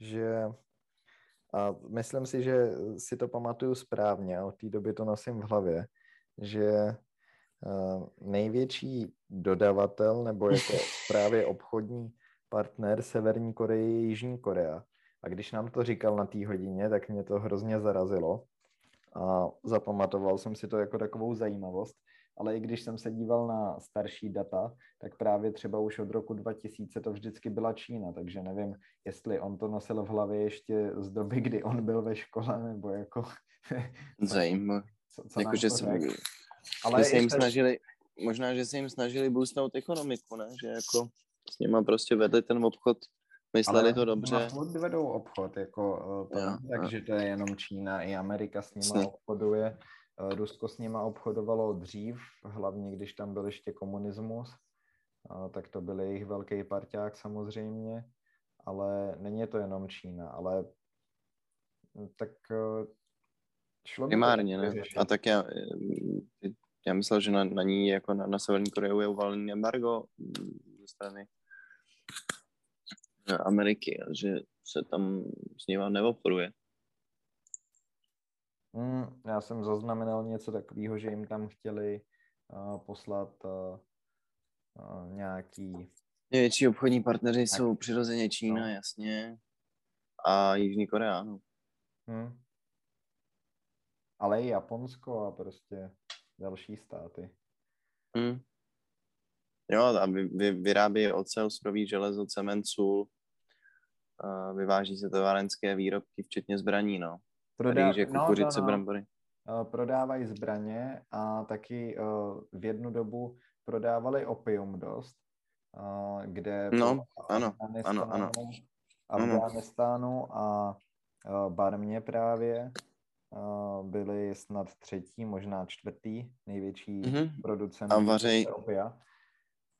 že a myslím si, že si to pamatuju správně, od té doby to nosím v hlavě, že Eh, největší dodavatel nebo jako právě obchodní partner Severní Koreje je Jižní Korea. A když nám to říkal na té hodině, tak mě to hrozně zarazilo a zapamatoval jsem si to jako takovou zajímavost. Ale i když jsem se díval na starší data, tak právě třeba už od roku 2000 to vždycky byla Čína, takže nevím, jestli on to nosil v hlavě ještě z doby, kdy on byl ve škole, nebo jako... Zajímavé. Co, co jako, že jsem, ale se jim snažili, možná, že se jim snažili boostnout ekonomiku, ne? Že jako s nima prostě vedli ten obchod, mysleli ale to dobře. Ale vedou obchod, jako eh, to ja, takže to je jenom Čína, i Amerika s nima Sně. obchoduje. Eh, Rusko s nima obchodovalo dřív, hlavně když tam byl ještě komunismus, eh, tak to byl jejich velký parťák samozřejmě, ale není to jenom Čína, ale hm, tak Šlo Primárně, ne? A tak já, já myslel, že na, na ní jako na, na Severní Koreu je uvalený embargo ze strany Ameriky, a že se tam s ním neobchoduje. Hmm, já jsem zaznamenal něco takového, že jim tam chtěli uh, poslat uh, uh, nějaký... Největší obchodní partneři nějaký... jsou přirozeně Čína, no. jasně, a Jižní Korea, no. Hmm ale i Japonsko a prostě další státy. Hmm. Jo, a vy, vy, vyrábí ocel, surový železo, cement, sůl, vyváží se továrenské výrobky, včetně zbraní, no. Prodá... Rýže, no, kukuřice, no, no, brambory. Prodávají zbraně a taky uh, v jednu dobu prodávali opium dost, uh, kde no, ano, ano, ano. Afganistánu a Barmě právě byli snad třetí, možná čtvrtý největší mm-hmm. producent a vařej, opia.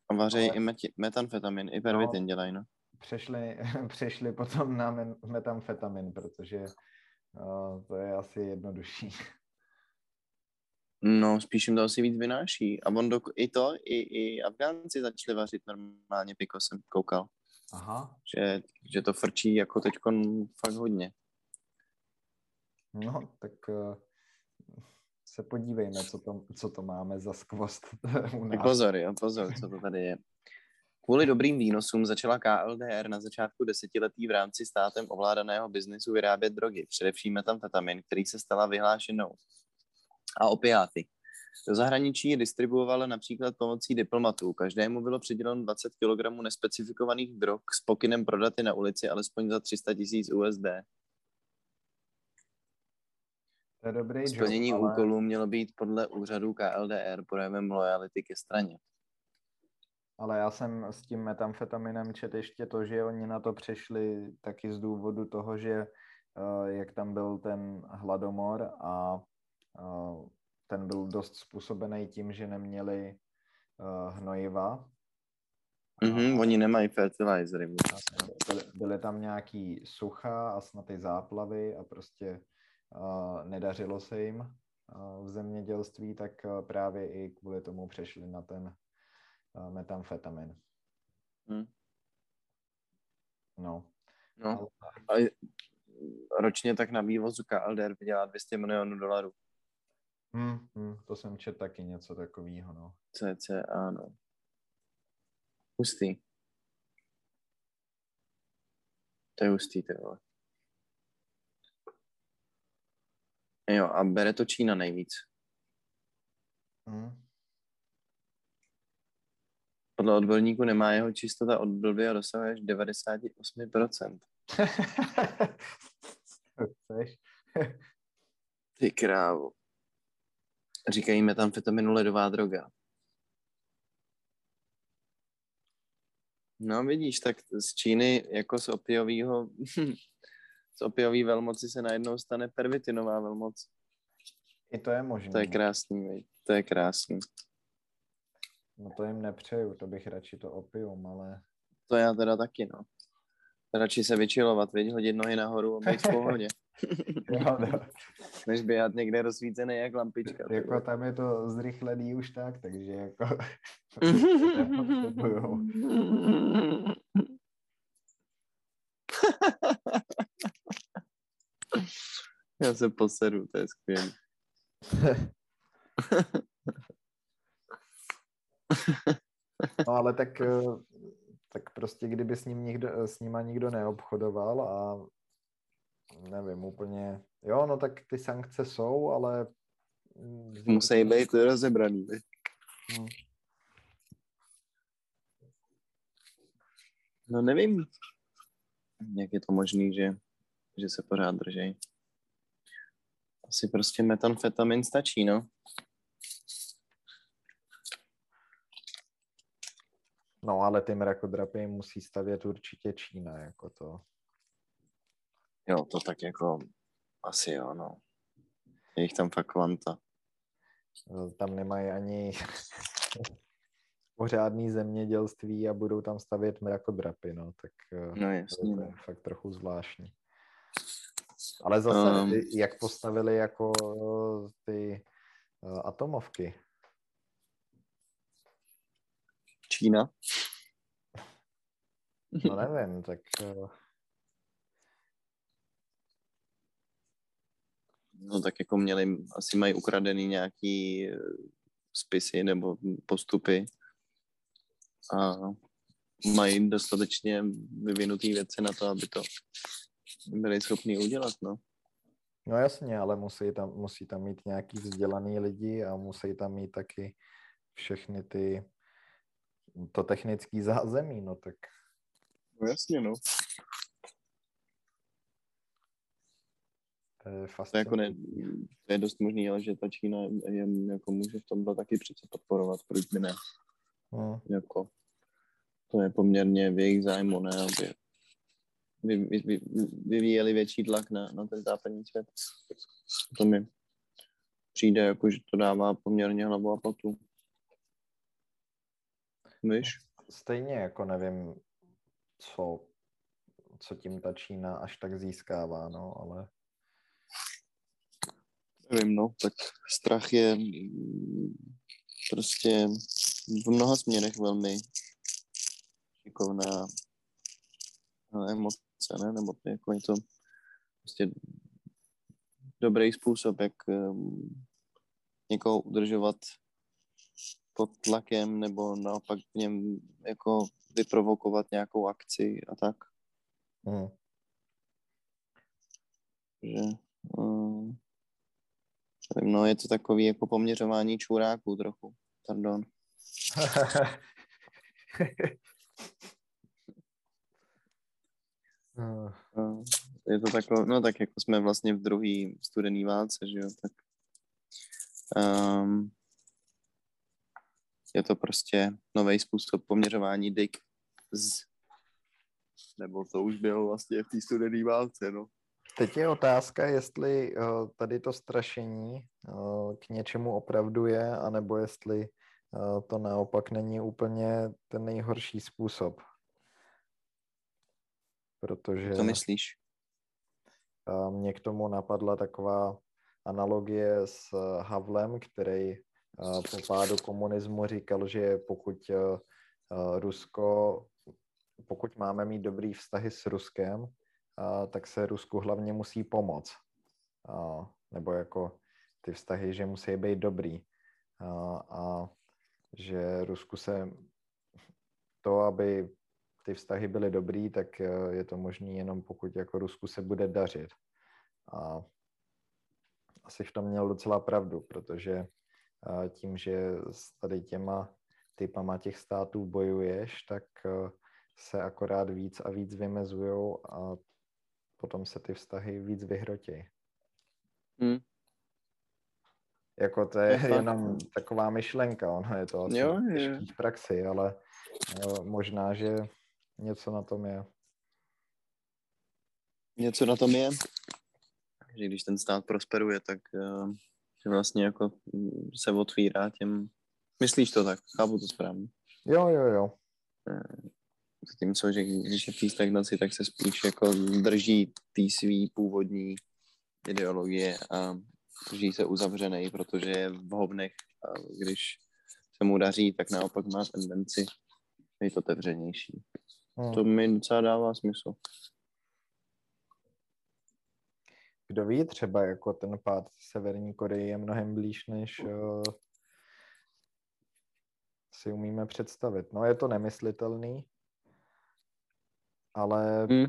A vařej Ale... i met, metamfetamin, i pervitin no, dělají, no. Přešli, přešli potom na metamfetamin, protože uh, to je asi jednodušší. No, spíš jim to asi víc vynáší. A on do, i to, i, i Afgánci začali vařit normálně piko, jsem koukal. Aha. Že, že to frčí jako teď fakt hodně. No, tak uh, se podívejme, co to, co to máme za skvost u nás. Pozor, jo, pozor, co to tady je. Kvůli dobrým výnosům začala KLDR na začátku desetiletí v rámci státem ovládaného biznisu vyrábět drogy, především metamfetamin, který se stala vyhlášenou, a opiáty. Do zahraničí je distribuovala například pomocí diplomatů. Každému bylo přiděleno 20 kg nespecifikovaných drog s pokynem prodat je na ulici alespoň za 300 tisíc USD. To je dobrý Splnění job, ale... úkolů mělo být podle úřadu KLDR projevem lojality ke straně. Ale já jsem s tím metamfetaminem čet ještě to, že oni na to přešli taky z důvodu toho, že uh, jak tam byl ten hladomor a uh, ten byl dost způsobený tím, že neměli uh, hnojiva. Mm-hmm, oni nemají fertilizery. Byly, byly tam nějaký sucha a snad i záplavy a prostě nedařilo se jim v zemědělství, tak právě i kvůli tomu přešli na ten metamfetamin. Hmm. No. No. A ročně tak na vývozu KLDR vydělá 200 milionů dolarů. Hmm, hmm, to jsem četl taky něco takového, no. CCA, no. Hustý. To je hustý, ty vole. Jo, a bere to Čína nejvíc. Hmm. Podle odborníků nemá jeho čistota od blbě a dosahuje až 98%. Chceš? Ty krávo. Říkají metamfetaminu ledová droga. No vidíš, tak z Číny jako z opiového z opiový velmoci se najednou stane pervitinová velmoc. I to je možné. To je krásný, to je krásný. No to jim nepřeju, to bych radši to opium, ale... To já teda taky, no. Radši se vyčilovat, viď, hodit nohy nahoru a být v pohodě. jo, no. Než běhat někde rozsvícený jak lampička. jako tam je to zrychlený už tak, takže jako... Já se poseru, to je skvělé. no ale tak, eh, tak prostě kdyby s ním nikdo, s nima nikdo neobchodoval a nevím, úplně, jo, no tak ty sankce jsou, ale musí být rozebraný. Hmm. No nevím, jak je to možný, že, že se pořád drží. Asi prostě metamfetamin stačí, no. No ale ty mrakodrapy musí stavět určitě Čína, jako to. Jo, to tak jako asi jo, no. Je jich tam fakt kvanta. Tam nemají ani pořádný zemědělství a budou tam stavět mrakodrapy, no, tak no, jasně, to je no. fakt trochu zvláštní. Ale zase, um, jak postavili jako ty uh, atomovky? Čína? No nevím, tak... Uh... No tak jako měli, asi mají ukradený nějaký spisy nebo postupy a mají dostatečně vyvinutý věci na to, aby to byli schopni udělat, no. No jasně, ale musí tam, musí tam mít nějaký vzdělaný lidi a musí tam mít taky všechny ty to technický zázemí, no tak. No jasně, no. To je to, jako ne, to je dost možný, ale že ta Čína je, jako může v tomhle taky přece podporovat, proč by ne. Hmm. Jako, to je poměrně v jejich zájmu, ne, aby vy, vy, vy, vyvíjeli větší tlak na, na ten západní svět. To mi přijde, jako, že to dává poměrně hlavu a patu. Víš? Stejně jako nevím, co, co tím ta Čína až tak získává, no, ale... Nevím, no, tak strach je prostě v mnoha směrech velmi šikovná emoce ne? Nebo to, jako je to prostě dobrý způsob, jak um, někoho udržovat pod tlakem nebo naopak v něm jako vyprovokovat nějakou akci a tak. Mm. Že, um, no, je to takový jako poměřování čuráků trochu. Pardon. Uh. Je to takové, no tak jako jsme vlastně v druhé studené válce, že jo, tak um, je to prostě nový způsob poměřování dik z, nebo to už bylo vlastně v té studené válce, no. Teď je otázka, jestli uh, tady to strašení uh, k něčemu opravdu je, anebo jestli uh, to naopak není úplně ten nejhorší způsob protože... Co myslíš? Mě k tomu napadla taková analogie s Havlem, který po pádu komunismu říkal, že pokud Rusko pokud máme mít dobrý vztahy s Ruskem, a, tak se Rusku hlavně musí pomoct. Nebo jako ty vztahy, že musí být dobrý. A, že Rusku se to, aby ty vztahy byly dobrý, tak je to možné jenom pokud jako Rusku se bude dařit. A asi v tom měl docela pravdu, protože tím, že s tady těma typama těch států bojuješ, tak e, se akorát víc a víc vymezujou a potom se ty vztahy víc vyhrotějí. Hmm. Jako to je, je jenom taková myšlenka, ono je to asi jo, je. v praxi, ale jo, možná, že něco na tom je. Něco na tom je, že když ten stát prosperuje, tak uh, že vlastně jako se otvírá těm... Myslíš to tak? Chápu to správně. Jo, jo, jo. Eh, zatímco, že když je v té stagnaci, tak se spíš jako drží té svý původní ideologie a drží se uzavřený, protože je v hovnech a když se mu daří, tak naopak má tendenci být otevřenější. Hmm. To mi docela dává smysl. Kdo ví, třeba jako ten pád Severní Koreje je mnohem blíž, než uh, si umíme představit. No je to nemyslitelný, ale hmm.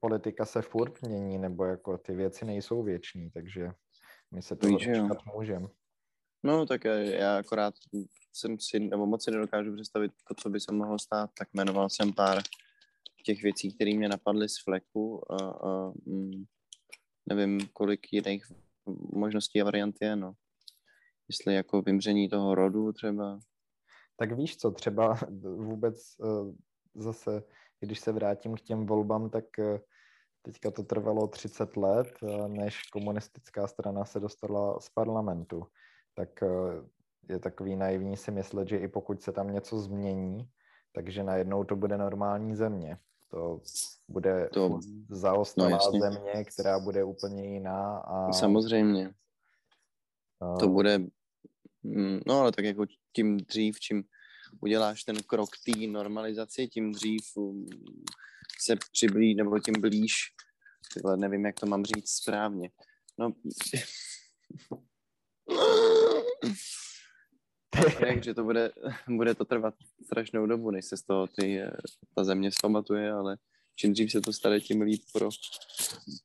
politika se furt mění, nebo jako ty věci nejsou věční, takže my se to dočkat můžeme. No, tak já akorát jsem si, nebo moc si nedokážu představit to, co by se mohlo stát, tak jmenoval jsem pár těch věcí, které mě napadly z fleku a, a mm, nevím, kolik jiných možností a variant je, no. Jestli jako vymření toho rodu třeba. Tak víš co, třeba vůbec uh, zase když se vrátím k těm volbám, tak eh, teďka to trvalo 30 let, eh, než komunistická strana se dostala z parlamentu. Tak eh, je takový naivní si myslet, že i pokud se tam něco změní, takže najednou to bude normální země. To bude to, zaostalá no, země, která bude úplně jiná. A... Samozřejmě. A... To bude, mm, no ale tak jako tím dřív, čím uděláš ten krok té normalizaci, tím dřív um, se přiblí, nebo tím blíž, tyhle, nevím, jak to mám říct správně. No, jak, že to bude, bude to trvat strašnou dobu, než se z toho ty, ta země zpamatuje, ale čím dřív se to stane, tím líp pro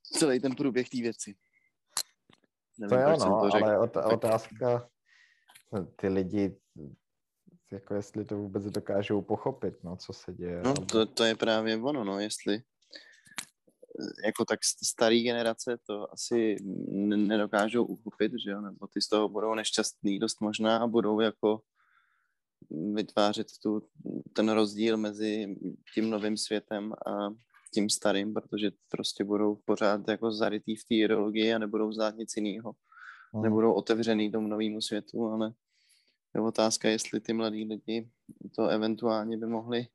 celý ten průběh té věci. Nevím, to je ono, to ale otázka, ty lidi jako jestli to vůbec dokážou pochopit, no, co se děje. No, to, to je právě ono, no, jestli jako tak starý generace to asi nedokážou uchopit, že jo, nebo ty z toho budou nešťastný dost možná a budou jako vytvářet tu, ten rozdíl mezi tím novým světem a tím starým, protože prostě budou pořád jako zarytý v té ideologii a nebudou znát nic jiného. Hmm. Nebudou otevřený tomu novému světu, ale je otázka, jestli ty mladí lidi to eventuálně by mohli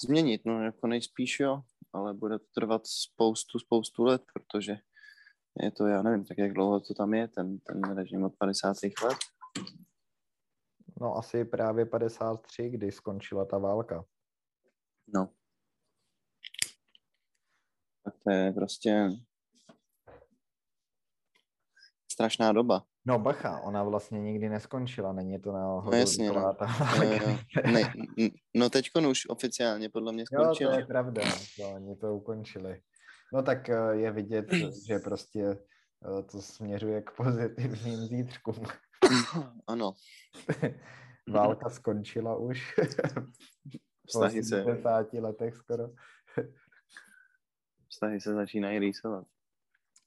změnit. No jako nejspíš jo, ale bude to trvat spoustu, spoustu let, protože je to, já nevím, tak jak dlouho to tam je, ten, ten režim od 50. let? No asi právě 53, kdy skončila ta válka. No. Tak to je prostě strašná doba. No bacha, ona vlastně nikdy neskončila, není to náhodou. No jasně, no. Ta... ne, no teďko už oficiálně podle mě skončila. Jo, to je pravda, to oni to ukončili. No tak eh, je vidět, že prostě eh, to směřuje k pozitivním zítřkům. Ano. Válka skončila už. Vztahy se. 50 letech skoro. Vztahy se začínají rýsovat.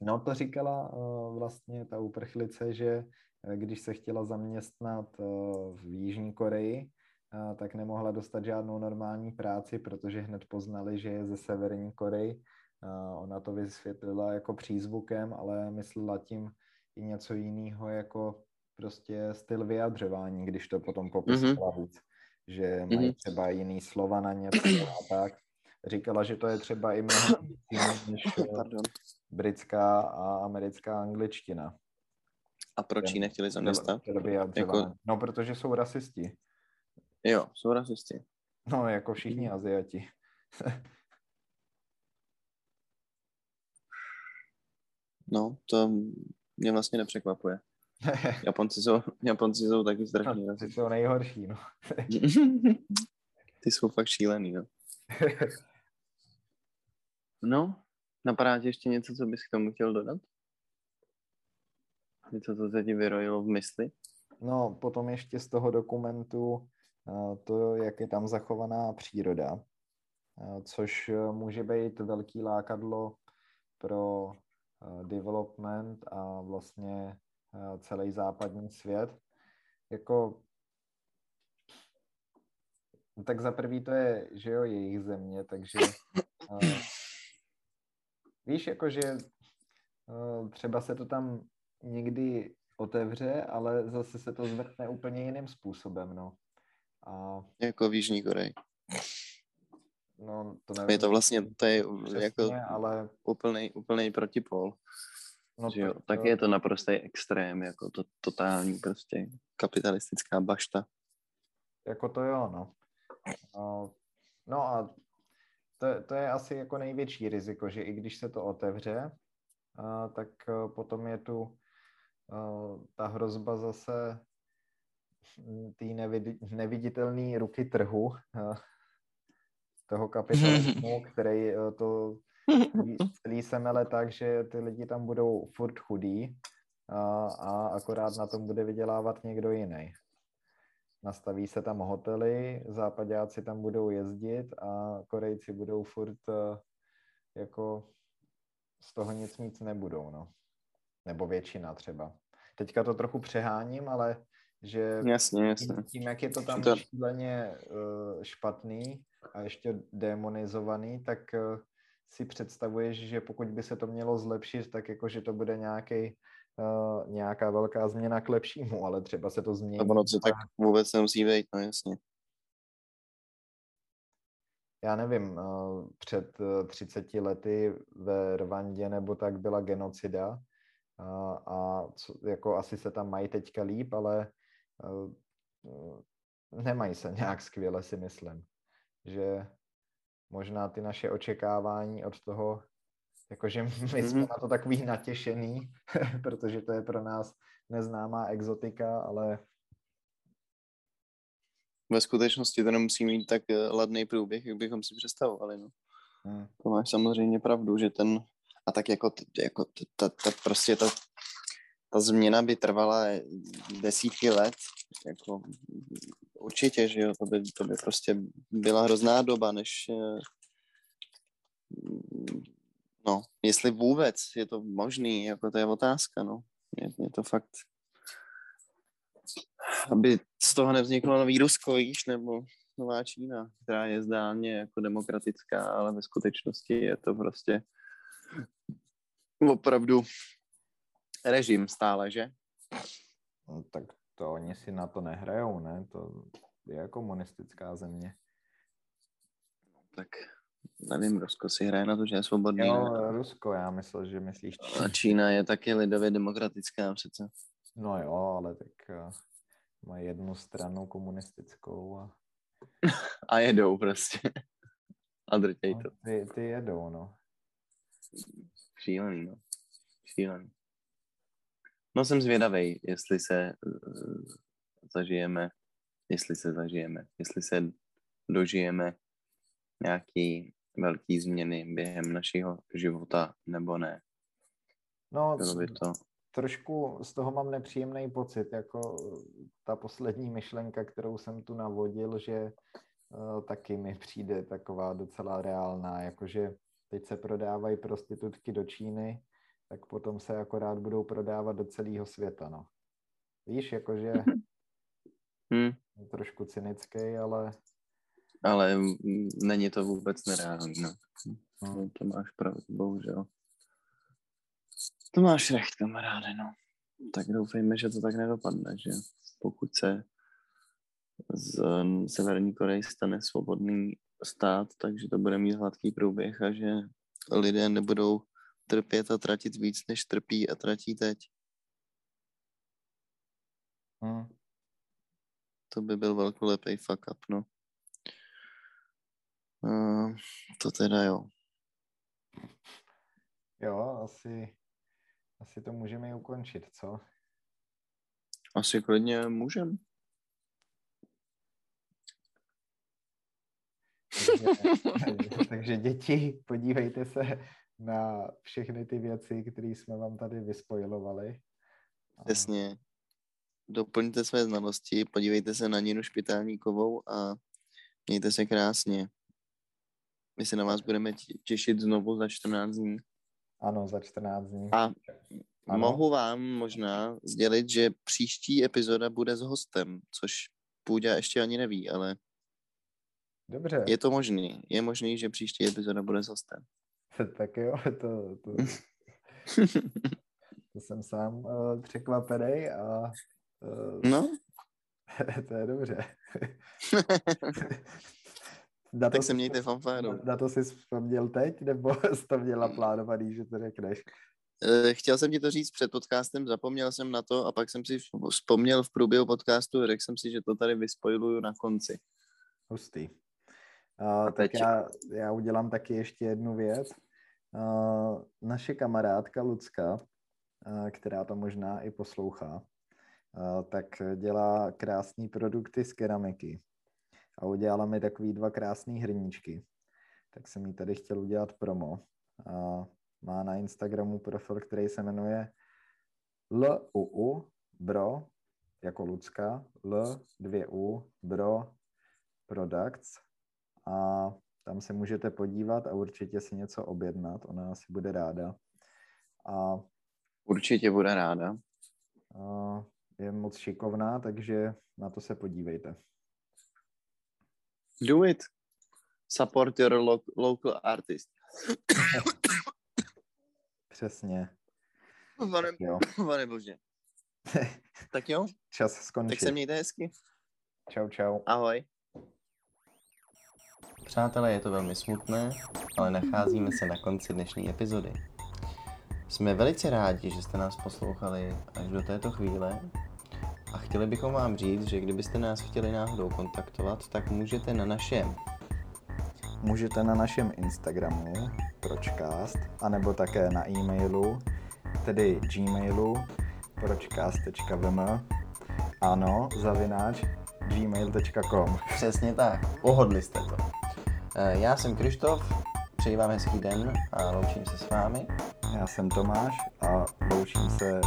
No to říkala uh, vlastně ta uprchlice, že eh, když se chtěla zaměstnat uh, v Jižní Koreji, tak nemohla dostat žádnou normální práci, protože hned poznali, že je ze Severní Koreji. Ona to vysvětlila jako přízvukem, ale myslela tím i něco jiného, jako prostě styl vyjadřování, když to potom popisovala mm-hmm. víc, že mají mm-hmm. třeba jiný slova na něco a tak. Říkala, že to je třeba i mnohem než britská a americká angličtina. A proč ji nechtěli zaměstnat? Jako... No, protože jsou rasisti. Jo, jsou rasisti. No, jako všichni Aziati. No, to mě vlastně nepřekvapuje. Japonci jsou, Japonci jsou taky strašný. No, ty jsou nejhorší, no. ty jsou fakt šílený, no. No, napadá ti ještě něco, co bys k tomu chtěl dodat? Něco, co se ti vyrojilo v mysli? No, potom ještě z toho dokumentu eh, to, jak je tam zachovaná příroda, eh, což eh, může být velký lákadlo pro development a vlastně celý západní svět. Jako tak za prvý to je, že jo, jejich země, takže víš, jakože uh, třeba se to tam někdy otevře, ale zase se to zvrtne úplně jiným způsobem, no. A... Jako v Jižní Koreji. No, to nevím. Je to vlastně, to je přesně, jako ale... úplný, úplný protipol. No, že jo, tak, tak to... je to naprostý extrém, jako to totální prostě kapitalistická bašta. Jako to jo, no. No a to, to je asi jako největší riziko, že i když se to otevře, tak e, potom je tu e, ta hrozba zase té neviditelné ruky trhu, e, toho kapitalismu, který to celý semele tak, že ty lidi tam budou furt chudí a, a akorát na tom bude vydělávat někdo jiný nastaví se tam hotely, západáci tam budou jezdit a Korejci budou furt eh, jako z toho nic mít nebudou, no. Nebo většina třeba. Teďka to trochu přeháním, ale že jasně, jasně. Tím, jak je to tam to... šíleně uh, špatný a ještě demonizovaný, tak uh, si představuješ, že pokud by se to mělo zlepšit, tak jako, že to bude nějaký uh, nějaká velká změna k lepšímu, ale třeba se to změní. To ono tak vůbec nemusí být, no jasně. Já nevím, uh, před 30 lety ve Rwandě nebo tak byla genocida uh, a co, jako asi se tam mají teďka líp, ale nemají se nějak skvěle, si myslím. Že možná ty naše očekávání od toho Jakože my jsme mm-hmm. na to takový natěšený, protože to je pro nás neznámá exotika, ale... Ve skutečnosti to nemusí mít tak eh, ladný průběh, jak bychom si představovali. No. Hmm. To máš samozřejmě pravdu, že ten... A tak jako, jako ta, ta, prostě ta, ta změna by trvala desítky let. Jako, určitě, že jo, to by, to by prostě byla hrozná doba, než eh, No, jestli vůbec je to možný, jako to je otázka, no. Je, je to fakt, aby z toho nevzniklo nový Rusko, víš, nebo nová Čína, která je zdálně jako demokratická, ale ve skutečnosti je to prostě opravdu režim stále, že? No, tak to oni si na to nehrajou, ne? To je komunistická země. Tak nevím, Rusko si hraje na to, že je svobodný. Jo, Rusko, já myslel, že myslíš Čína. A Čína je taky lidově demokratická přece. No jo, ale tak uh, má jednu stranu komunistickou a... a jedou prostě. a drtěj to. No, ty, ty jedou, no. Šílený, no. Šílený. No jsem zvědavý, jestli se uh, zažijeme, jestli se zažijeme, jestli se dožijeme nějaký velký změny během našeho života, nebo ne? No, Bylo by to... trošku z toho mám nepříjemný pocit, jako ta poslední myšlenka, kterou jsem tu navodil, že uh, taky mi přijde taková docela reálná, jakože teď se prodávají prostitutky do Číny, tak potom se akorát budou prodávat do celého světa, no. Víš, jakože hmm. trošku cynický, ale ale není to vůbec nereálné. No. no. To máš pravdu, bohužel. To máš recht, kamaráde, no. Tak doufejme, že to tak nedopadne, že pokud se z Severní Koreji stane svobodný stát, takže to bude mít hladký průběh a že lidé nebudou trpět a tratit víc, než trpí a tratí teď. Hmm. To by byl velkolepý fuck up, no. Uh, to teda jo. Jo, asi, asi to můžeme i ukončit, co? Asi klidně můžem. Takže, takže děti, podívejte se na všechny ty věci, které jsme vám tady vyspojilovali. Přesně. Doplňte své znalosti, podívejte se na Ninu Špitálníkovou a mějte se krásně. My se na vás budeme těšit znovu za 14 dní. Ano, za 14 dní. A ano. mohu vám možná sdělit, že příští epizoda bude s hostem, což Půďa ještě ani neví, ale Dobře. je to možný. Je možný, že příští epizoda bude s hostem. tak jo, to, to, to jsem sám uh, překvapený a uh, no. to je dobře. Na to tak se mějte fanfáru. Na, na to jsi vzpomněl teď, nebo jsi to měl naplánovaný, že to řekneš? Eh, chtěl jsem ti to říct před podcastem, zapomněl jsem na to a pak jsem si vzpomněl v průběhu podcastu, řekl jsem si, že to tady vyspojuju na konci. Hustý. Uh, tak já, já udělám taky ještě jednu věc. Uh, naše kamarádka Lucka, uh, která to možná i poslouchá, uh, tak dělá krásné produkty z keramiky. A udělala mi takový dva krásné hrníčky. Tak jsem jí tady chtěl udělat promo. A má na Instagramu profil, který se jmenuje LUU Bro, jako Lucka, L 2 U Bro Products a tam se můžete podívat a určitě si něco objednat, ona asi bude ráda. A Určitě bude ráda. A je moc šikovná, takže na to se podívejte. Do it. Support your lo- local artist. Přesně. Pane, jo. pane bože. tak jo? Čas skončit. Tak se mějte hezky. Čau, čau. Ahoj. Přátelé, je to velmi smutné, ale nacházíme se na konci dnešní epizody. Jsme velice rádi, že jste nás poslouchali až do této chvíle a chtěli bychom vám říct, že kdybyste nás chtěli náhodou kontaktovat, tak můžete na našem Můžete na našem Instagramu pročcast, anebo také na e-mailu, tedy gmailu pročcast.vm ano, zavináč gmail.com Přesně tak, pohodli jste to. Eh, já jsem Krištof, přeji vám hezký den a loučím se s vámi. Já jsem Tomáš a loučím se